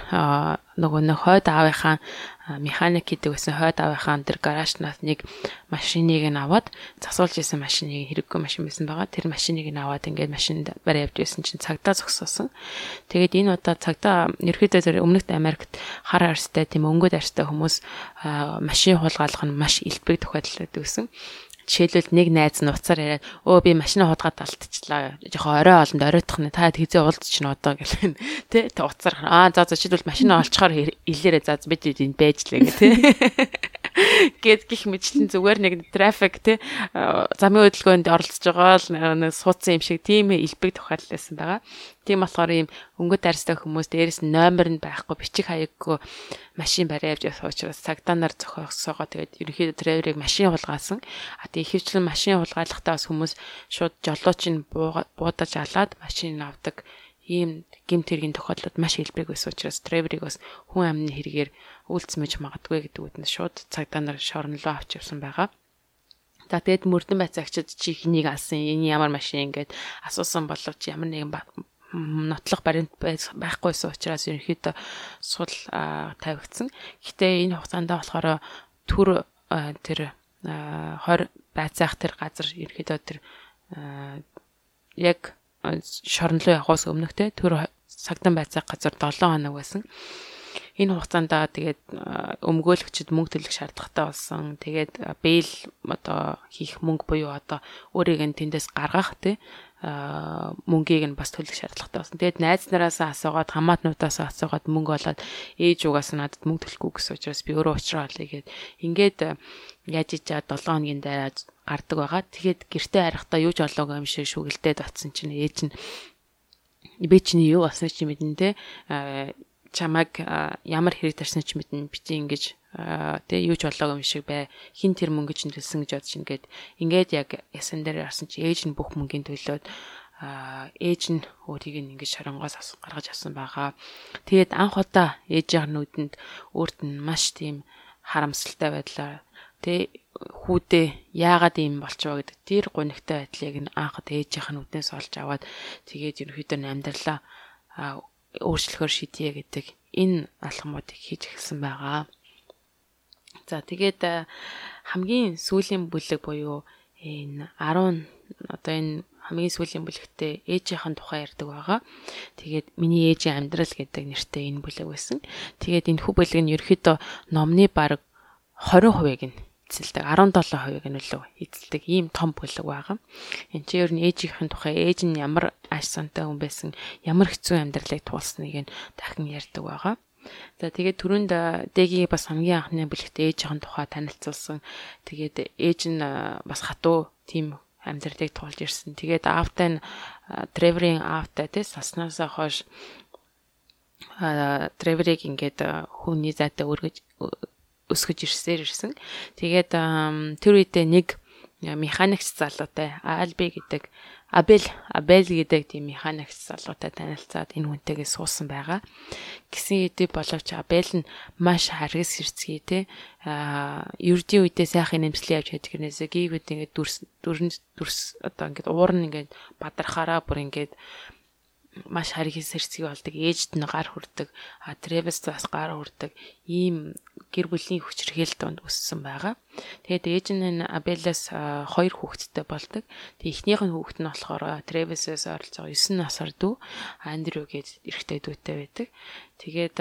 нөгөө нэг хойд аавынхаа механик гэдэг байсан хойд аавынхаа тэр гаражнаас нэг машиныг нь аваад засуулж исэн машиныг хэрэггүй машин байсан байгаа. Тэр машиныг нь аваад ингээд машинд барь явж байсан чинь цагдаа зогсоосон. Тэгээд энэ удаа цагдаа ерөөдөө тэр өмнөд Америкт хар арьстай тийм өнгөд арьстай хүмүүс машин хулгайлах нь маш илбэг тохиолдол байсан. Жишээлбэл нэг найз нь уцаар яриад өө би машина худгаад алдчихлаа. Жохоо орой олонд оройтох нь та хэзээ уулзчихна одоо гэх юм. *laughs* Тэ уцаар аа за за жишээлбэл машина олцохоор илээрээ за бид энд байж лээ гэх тэ. *laughs* Гэт гих мэтлэн зүгээр нэг трафик те замын хөдөлгөөнд оролцож байгаа л нэг суудсан юм шиг тийм элбэг тохиолдол байсан байгаа. Тийм болохоор ийм өнгөт арьстай хүмүүс дээрэс нь номер нь байхгүй бичих хаяггүй машин барай явж явах учраас цагдаа нар зохиосоогоо тэгээд ерөнхийдөө трейверийг машин хулгаасан. А тэгээд ихэвчлэн машин хулгайлахдаа бас хүмүүс шууд жолоочийг буудаж алаад машин авдаг ийм гимт хэргийн тохиолдлууд маш илбэг байсан учраас трейверийг бас хүн амны хэрэгээр үйлцмэж магадгүй гэдэг үгнээс шууд цагдаа нар шорнолоо авч явсан байгаа. За тэгээд мөрдөн байцаагчид чи хэнийг алсан энэ ямар машин ингээд асуусан боловч ямар нэгэн нотлох баримт байхгүйсэн учраас ерөнхийдөө сул тавигдсан. Гэтэ энэ хугацаанд болохоор төр тэр 20 байцаах тэр газар ерөөдөө тэр яг руу явахаас өмнөх те тэр сагдан байцаах газар 7 хоног байсан. Энэ хугацаанд тэгээд өмгөөлөгчд мөнгө төлөх шаардлагатай болсон. Тэгээд бэйл одоо хийх мөнгө буюу одоо өөрийг нь тэндээс гаргах те мөнгийг нь бас төлөх шаардлагатай болсон. Тэгээд найз нараас асуугаад хамаатнуудаас асуугаад мөнгө олоод ээж угаас надад мөнгө төлөхгүй гэсэн учраас би өөрөө уучраа олъё гэд ингээд яаж ичаа 7 хоногийн дараа гардаг байгаа. Тэгээд гэртээ харахтаа юу ч олоогүй юм шиг шүгэлдээд батсан чинь ээж нь би чиний юу болсон чи мэдэн те чамаг ямар хэрэг тарсан ч мэднэ би чи ингэж тэ юу ч болоогүй юм шиг бай хин тэр мөнгө чинь төлсөн гэж бодож ингээд ингээд яг ясан дээр харсан чи ээж нь бүх мөнгөний төлөөд ээж нь өөрийг нь ингэж шоронгоос гаргаж авсан байгаа. Тэгээд анх удаа ээжийн нүдэнд өөрт нь маш тийм харамсалтай байдлаар тэ хүүдээ яагаад ийм болчихоо гэдэг тэр гонигтай байдлыг нь анхад ээжийнх нь үднээс олж аваад тэгээд ерөөхдөө амьдралаа өөрчлөхөр шийдье гэдэг энэ алхмуудыг хийж эхэлсэн байгаа. За тэгээд э, хамгийн сүүлийн бүлэг буюу энэ 10 одоо энэ хамгийн сүүлийн бүлэгтээ ээжийнхэн тухай ярьдаг байгаа. Тэгээд миний ээжийн амьдрал гэдэг нэртэй энэ бүлэг байсан. Тэгээд энэ хүү бүлэг нь ерөөхдөө номны баг 20%-ийг нь эзэлдэг 17% гэнэлөө эзэлдэг ийм том бүлэг байгаа. Энд чинь ер нь ээжийнхэн тухай ээж нь ямар аш сантай хүн байсан, ямар хэцүү амьдралыг туулсныг нь дахин ярьдаг байгаа. За тэгээд түрүүнд дэгийн бас хамгийн анхны бүлэгт ээжийнхэн тухай танилцуулсан. Тэгээд ээж нь бас хатуу тийм амьдралыг туулж ирсэн. Тэгээд аавтай нь Треверийн аавтай тий саснаасаа хойш Треверийг ингээд хүний зайтай өргөж өсгөж ирсээр ирсэн. Тэгээд тэр үедээ нэг механикч залуутай Альби гэдэг Абел Абел гэдэг тийм механикч залуутай танилцаад энэ хүнтэйгээ суусан байгаа. Гисэн хэдий боловч Абел нь маш харгас хэрцгий те а ердийн үедээ сайхан нэмслээ явж хэд гэрнээсээ гівэд ингээд дүрс дүрэн дүрс одоо ингээд уур нь ингээд бадрахаараа бүр ингээд маш харгис хэрцгий болдог ээжд нь гар хүрдэг а Тревис бас гар хүрдэг ийм гэр бүлийн хүчрхийл донд өссөн байгаа. Тэгээд ээж нь Абелас хоёр хүүхэдтэй болдог. Тэгээд эхнийх нь хүүхэд нь болохоор Тревисээс ойролцоогоо 9 насар дүү Андрю гэж эрэгтэй дүүтэй байдаг. Тэгээд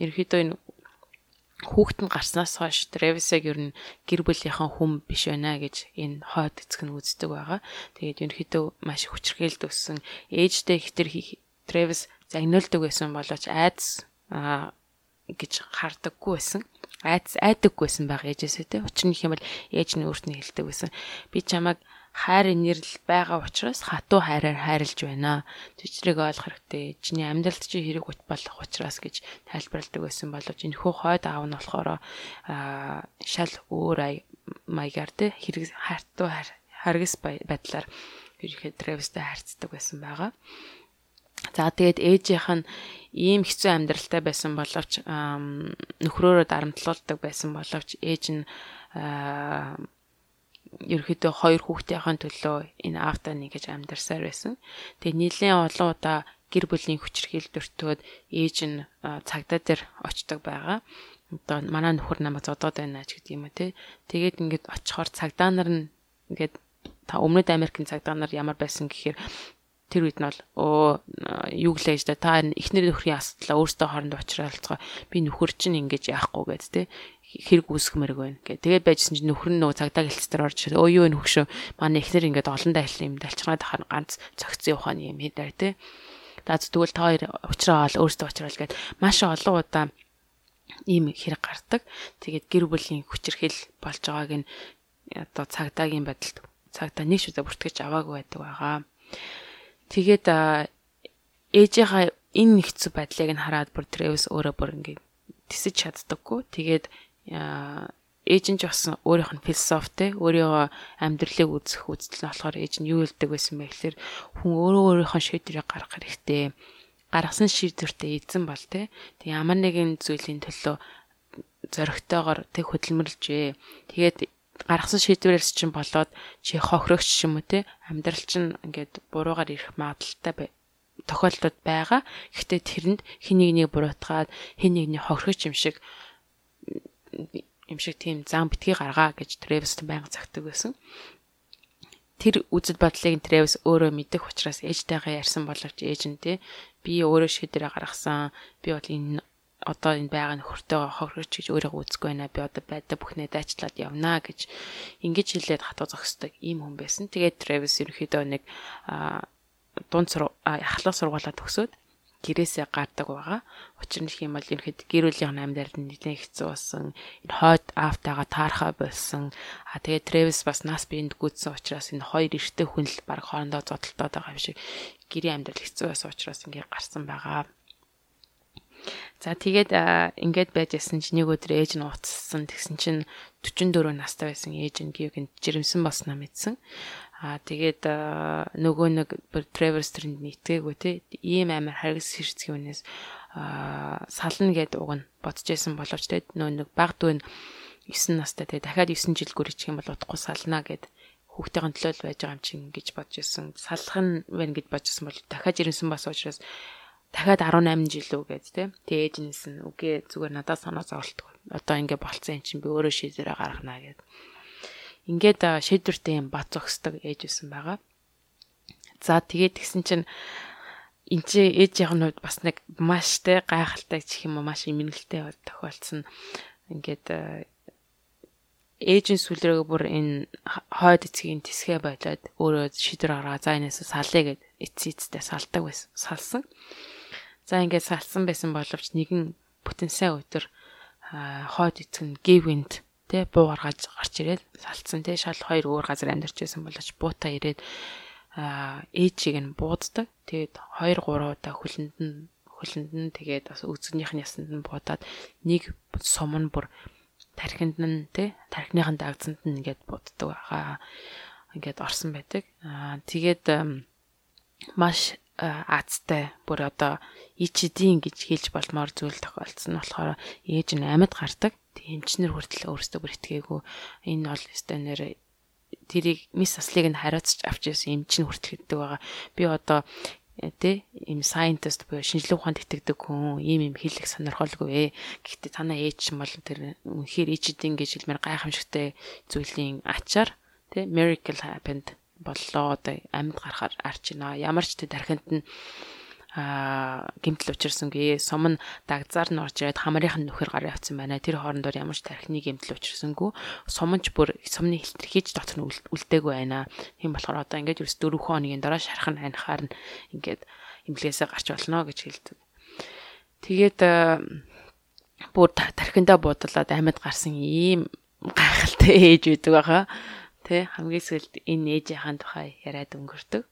ерөөхдөө энэ хүүхэд нь гарснаас хойш Тревисыг ер нь гэр бүлийнхэн хүм биш байна гэж энэ хойд эцэг нь үздэг байгаа. Тэгээд ерөнхийдөө маш хүчрхээлд өссөн ээжтэй ихтер Тревис загнуулдаг байсан боловч айдас гэж хардаггүй байсан айц айдаггүй байсан баг ээжээсээ те. Учир нь бол ээж нь өөрт нь хэлдэг байсан. Би чамайг хайр инэрл байгаа учраас хатуу хайраар хайрлж байна. Тэжрийг ойлгох хэрэгтэй. Чиний амьдралд чи хэрэг ут болох учраас гэж тайлбарладаг байсан боловч энэ хөө хойд аав нь болохоор аа шал өөр маягаар те хэрэг хартуу харгас байдлаар ерөнхийдөө Тревистэй харьцдаг байсан байгаа. За тэгээд ээжийнх нь ийм хэцүү амьдралтай байсан боловч нөхрөөрөө дарамтлуулдаг байсан боловч ээж нь ерөөхдөө хоёр хүүхдийн төлөө энэ аавтаа нэгэж амьдарсаар байсан. Тэгээ нийлэн олон удаа гэр бүлийн хүчрхийл дөртөөд ээж нь цагдаа дээр очдог байгаа. Одоо манай нөхөр намайг зодоод байна ч гэдэг юм уу те. Тэгээд ингээд очихоор цагдаа нар нь ингээд та өмнөд Америкийн цагдаа нар ямар байсан гэхээр тэр үед нь бол оо юу гэлээ гэж та эхнэр нөхрийн асуудлаа өөртөө хоорондоо уулзралцгаа би нөхөр чинь ингэж яахгүй гэд те хэрэг үүсгэмэрэг байна гэ. Тэгээд байжсэн чинь нөхөр нь нөгөө цагдаа гэлцээр орж. Өө юу энэ хөгшөө манай эхнэр ингээд олон дайлсан юм далчгаа дахаар ганц цогцсон ухааны юм хийдэр те. За тэгвэл та хоёр уучраа ол өөртөө уучраал гэд маш олон удаа ийм хэрэг гардаг. Тэгээд гэр бүлийн хүчирхэл болж байгааг нь одоо цагдаагийн байдалд цагдаа нэг шүдэ бүртгэж аваагүй байдаг байгаа. Тэгээд ээжийнхаа энэ нэгцүү байдлыг нь хараад бүр Тревис өөрөө бүр ингээд тисэж чаддаггүй. Тэгээд ээж нь ч бас өөрийнх нь философтэй өөрийгөө амьдралыг үзэх үзэл нь болохоор ээж нь юу хэлдэг байсан бэ гэхээр хүн өөрөө өөрийнхөө шийдвэрийг гаргах хэрэгтэй. Гаргасан шийдвэртээ эзэн бол тэ. Тэг ямар нэгэн зүйлийн төлөө зоригтойгоор тэг хөдөлмөрлжээ. Тэгээд гаргасан шийдвэрээс чинь болоод чи хохирогч юм уу те амьдрал чинь ингээд буруугаар ирэх магадaltaй тохиолдлууд байгаа. Гэхдээ тэрэнд хин нэгнийг буруутгаад хин нэгний хохирогч юм шиг юм шиг тийм зам битгий гаргаа гэж Travis байнга загтаг байсан. Тэр үзэл бодлыг Travis өөрөө мэдэх учраас ээжтэйгээ ярьсан боловч ээж нь те би өөрөө шийдвэрээ гаргасан. Би бол энэ одоо энэ байгаа нөхөртөө хохирч гэж өөрийгөө үзэхгүй байна. Би одоо байда бүхнээ дайчлаад явнаа гэж ингэж хэлээд хатуу зогсдог ийм хүн байсан. Тэгээд Travis ерөөхдөө нэг дунд ахлах сургуулаа төгсөөд гэрээсээ гардаг байгаа. Учир нь их юм бол ерхэд гэр бүлийн амьдард нэлээд хэцүү болсон. Энэ хойд автагаа таархаа болсон. А тэгээд Travis бас нас биенд гүйцсэн учраас энэ хоёр эрттэй хүн л баг хоорондоо зодтолтоод байгаа юм шиг гэрийн амьдрал хэцүү байсан учраас ингээд гарсан байгаа. За тэгээд ингээд байж ясан чинь нэг өдөр ээж нь уцсан. Тэгсэн чинь 44 настай байсан ээж нь гівгэнд жирэмсэн босноо мэдсэн. Аа тэгээд нөгөө нэг Trevor Street нийтгээгүй те ийм амар харгас хэрцгий үнээс сална гэд уг нь бодож байсан боловч те нөгөө нэг баг дүүн 9 настай те дахиад 9 жил гүрчих юм бол утгагүй сална гэд хүүхдийн төлөө байж байгаа юм чинь гэж бодож байсан. Салах нь байна гэж бодчихсон бол дахиад жирэмсэн бас учраас дахиад 18 жил үү гэж те. Тэгээ ээжнээс нь үгүй зүгээр надад санаа зовлтгүй. Одоо ингэ болцсон юм чинь би өөрөө шийдвэрээ гаргана гэд. Ингээд шийдвэртэй юм бат зогсдог ээж байсан байгаа. За тэгээд тэгсэн чинь энэ чи ээжийн хувьд бас нэг маш те гайхалтай гэх юм уу маш имэнгэлтэй тохиолдсон. Ингээд ээжийн сүлрээгээ бүр энэ хойд эцгийн тисгэ болоод өөрөө шийдвэр гаргаа за энэс салъя гэд эцсийн эцтэй салдаг байсан. Салсан. За ингээд салсан байсан боловч нэгэн бүтэн сайн өдөр хойд эцэг нь гівэнд тэ буу гаргаж гарч ирээд салцсан тэ шал хоёр өөр газар амьдарч байсан боловч буута ирээд ээжийг нь бууддаг. Тэгээд 2 3 удаа хүлэнд нь хүлэнд нь тэгээд бас үзэгнийх нь ясанд нь буудаад нэг сум нь бүр тархинд нь тэ тархиныхын дагцанд нь ингээд бууддаг байгаа. Ингээд орсон байдаг. Аа тэгээд маш аацтай бүр одоо ичидийн гэж хэлж болмоор зүйл тохиолдсон нь болохоор ээж нь амьд гардаг. Тэг эмчнэр хүртэл өөрсдөө бүр итгээгүй. Энэ бол өстой нэр тэрийг мис аслыг нь хариуцж авч ирсэн эмч нь хүртэл гэдэг байгаа. Би одоо тэ ийм scientist буюу шинжилгээ ухаанд итгэдэг хүн ийм юм хэлэх сонирхолгүй ээ. Гэхдээ танаа ээж бол тэр үнэхээр ичидийн гэж хэлмээр гайхамшигтай зүйлийн ачаар тэ miracle happened боллоо одоо амьд гарахаар арч байна. Ямар ч тэ дархинд нь а гимтэл учирсангүй сум нь дагзаар нь орж ирээд хамрынх нь нөхөр гараа явцсан байна. Тэр хоорондоор ямар ч тархины гимтэл учирсангүй сумч бүр сумны хэлтрхийж дотор нь үлдээгүй байна. Тийм болохоор одоо ингээд ерөөс 4 хоногийн дараа шархан анихаар нь ингээд имлгээсээ гарч болно гэж хэлдэг. Тэгээд бүр тархиндаа буудлаад амьд гарсан ийм гайхалтай ээж байдаг байгаа. Тэ хамгийн сүүлд энэ ээжийнхэн тухай яриад өнгөрдөг.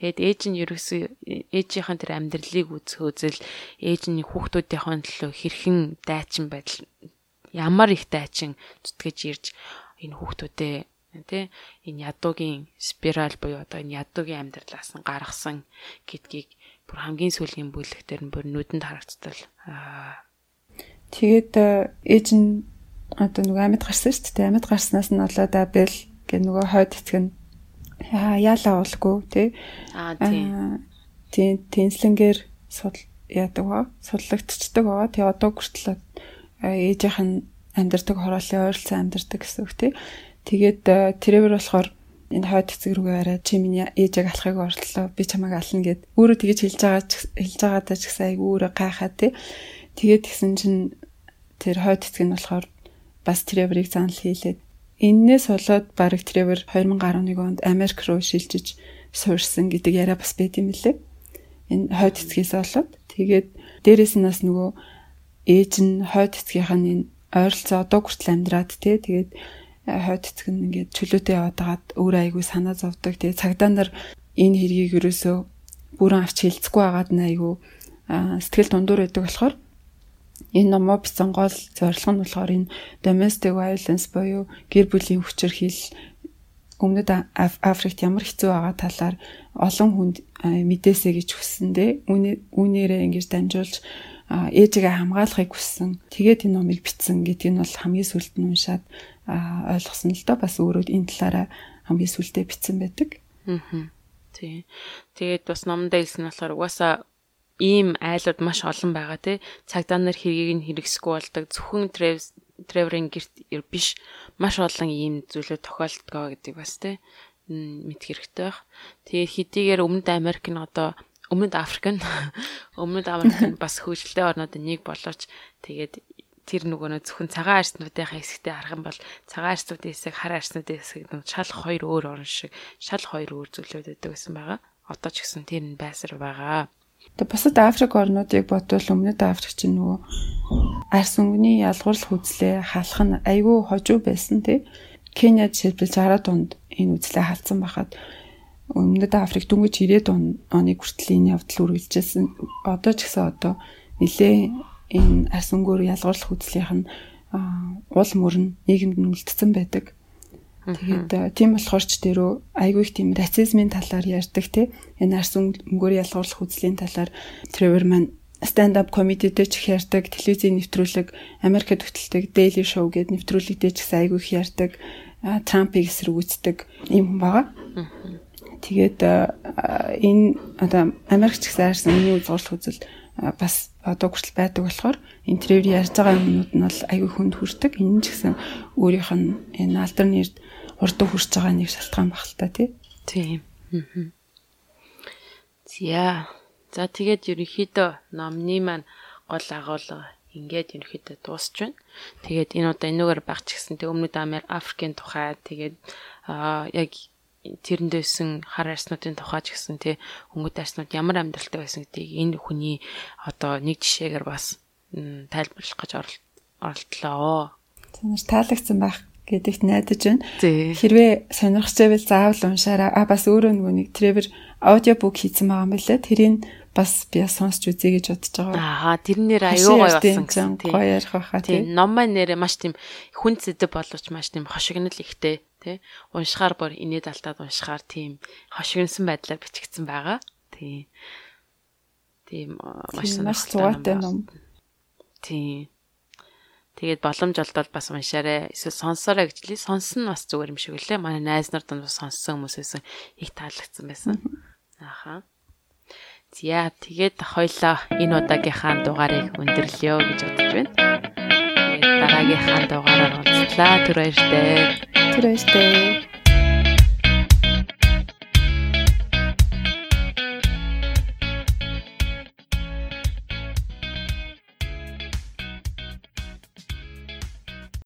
Тэгээд ээж нь ерөөсөө ээжийнхэн тэр амьдралыг үзэх үзэл ээж нь хүүхдүүдийнхэн төлөө хэрхэн дайчин байдал ямар их дайчин зүтгэж ирж энэ хүүхдүүдээ тэ энэ ядуугийн спираль буюу одоо энэ ядуугийн амьдралаас нь гаргасан гэдгийг бүр хамгийн сүүлийн бүлэгтэр нь бүр нүдэнд харагдтал тэгээд ээж нь одоо нөгөө амьд гарсан шүү дээ амьд гарснаас нь болоод абел гэх нөгөө хойд эцэг нь яалаа уулгүй тий. Аа тийм. Тийм тэнслэнгээр судал яадаг ба судлагдчихдаг байгаа. Тэгээ одоо хүртэл ээжийнх нь амьдардаг хорооллын ойролцоо амьдардаг гэсэн үг тий. Тэгээд тэрээр болохоор энэ хойд эцэг рүүгээ арай чи миний ээжийг алахыг оролдлоо би чамайг ална гэд өөрөө тэгэж хэлж байгаа хэлж байгаадаа ч гэсэн айгүй өөрөө гайхаа тий. Тэгээд тэгсэн чинь тэр хойд эцэг нь болохоор бас тэрийг занал хийлээд Иннээс болоод бараг Тревор 2011 онд Америк руу шилжиж суурсан гэдэг яриа бас байт юм лээ. Энэ хойд эцгээс болоод тэгээд дээрэс нь бас нөгөө ээж нь хойд эцгийнх нь энэ ойролцоо одоо хүртэл амьдраад тий тэгээд э, хойд эцэг нь ингээд чөлөөтэй яваад байгаад өөр айгүй санаа зовдөг. Тэгээд цагдаа нар энэ хэргийг ерөөсөө бүрэн авч хэлцэхгүй байгаад нь айгүй сэтгэл дундуур байдаг болохоор Энэ номоо бичсэн гол зорилго нь болохоор энэ domestic violence буюу гэр бүлийн хүчирхийлэл өмнөд Африкт ямар хэцүү байгаа талаар олон хүнд мэдээсэй гэж хүссэндээ үүнээрээ ингэж дамжуулж ээжигээ хамгаалахыг хүссэн. Тэгээд энэ номыг бичсэн гэдгийг нь бол хамгийн сүлд нь уншаад ойлгосон л доо бас өөрөө энэ талаараа хамгийн сүлдээ бичсэн байдаг. Аа. Тий. Тэгээд бас номдоо хэлсэн болохоор угаасаа ийм айлууд маш олон байгаа тий. Цагдаа нар хэргийг нь хэрэгсэхгүй болдог. Зөвхөн Треворын гэрт биш маш олон ийм зүйлүүд тохиолдгоо гэдэг бас тий мэдэх хэрэгтэй байх. Тэгээд хэдийгээр Өмнөд Америк нь одоо Өмнөд Африк нь *laughs* Өмнөд Америк нь бас хөгжилтэй орнуудын нэг болооч тэгээд тэр нөгөө нөө зөвхөн цагаан арснуудын хэсэгтээ харах юм бол цагаан арснуудын хэсэг хар арснуудын хэсэг шал хоёр өөр орн шиг шал хоёр өөр зүйлүүд байдаг гэсэн байгаа. Одоо ч гэсэн тэр нь байсаар байгаа. Тэгээ бусад Африк орнуудыг бодвол өмнөд Африк чинь нөгөө арс өнгөний ялгуурл хүзлээ халах нь айгүй хожуу байсан тий. Кenya жишээлбэл 60-аад онд энэ үзлээ халдсан байхад өмнөд Африк дөнгөж 90-ад оны хүртэл энэ явдал үргэлжилсэн. Одоо ч гэсэн одоо нэлээ энэ арс өнгөөр ялгуурлах хүслийнх нь уул мөрн нийгэмд нь үлдсэн байдаг. Тэгээд тийм болохоор ч тэрөө айгүй их тийм расизмын талаар ярьдаг тий. Энэ арс өнгөөр ялгуурлах үзлийн талаар Trevor маань stand up comedy-тэй ч их ярьдаг, телевизийн нэвтрүүлэг, Америкт хөтэлдэг Daily Show гэдэг нэвтрүүлэгтэй ч гэсэн айгүй их ярьдаг, Трампыг эсэргүүцдэг юм хүн байгаа. Тэгээд энэ одоо Америкч гэсэн арс өнгөний ялгуурлах үзэл бас одоо хүртэл байдаг болохоор энэ Trevor ярьж байгаа юмнууд нь бол айгүй хүнд хүрдэг. Энэ ч гэсэн өөрийнх нь энэ алдар нэрд урд хүрч байгаа нэг шалтгаан баг л та тий. Тийм. За. За тэгээд ерөнхийдөө номны маань гол агуулга ингээд ерөнхийдөө дуусч байна. Тэгээд энэ удаа энүүгээр багч гисэн тэг өмнөд Америк Африкийн тухай тэгээд аа яг тэрэндээсэн хар арснуудын тухай ч гэсэн тий өнгөт арснууд ямар амьдралтай байсан гэдгийг энэ хүний одоо нэг жишээгээр бас тайлбарлах гэж оролдлоо. Танаас таалагдсан байх гэдэгт найдаж байна. Хэрвээ сонирхож байвал заавал уншаарай. А бас өөрөө нөгөө нэг Trevor аудиобук хийсэн байгаа юм билээ. Тэрийг бас би сонсч үзье гэж бодож байгаа. Аа, тэрнэр аюу гой болсон гэсэн тийм. Гоё ярих байхаа тийм. Ном маань нэрээ маш тийм хүн зэдэв боловч маш тийм хошигнол ихтэй тий. Уншихаар бүр инээд алтаад уншихаар тийм хошигнсон байдлаар бичигдсэн байгаа. Тийм. Тийм маш сонирхолтой ном. Тийм. Тэгээд боломж олдвол бас уншаарай. Эсвэл сонсоорой гэж лээ. Сонсон нь бас зүгээр юм шиг үлээ. Манай найз нар донд сонссон хүмүүс байсан. Их таалагдсан байсан. Ааха. За тэгээд хоёлоо энэ удаагийнхаа дугаарыг өндөрлөё гэж бодож байна. Тэгээд дараагийнхаа дугаараар уулзлаа. Түр баяртай. Түр баяртай.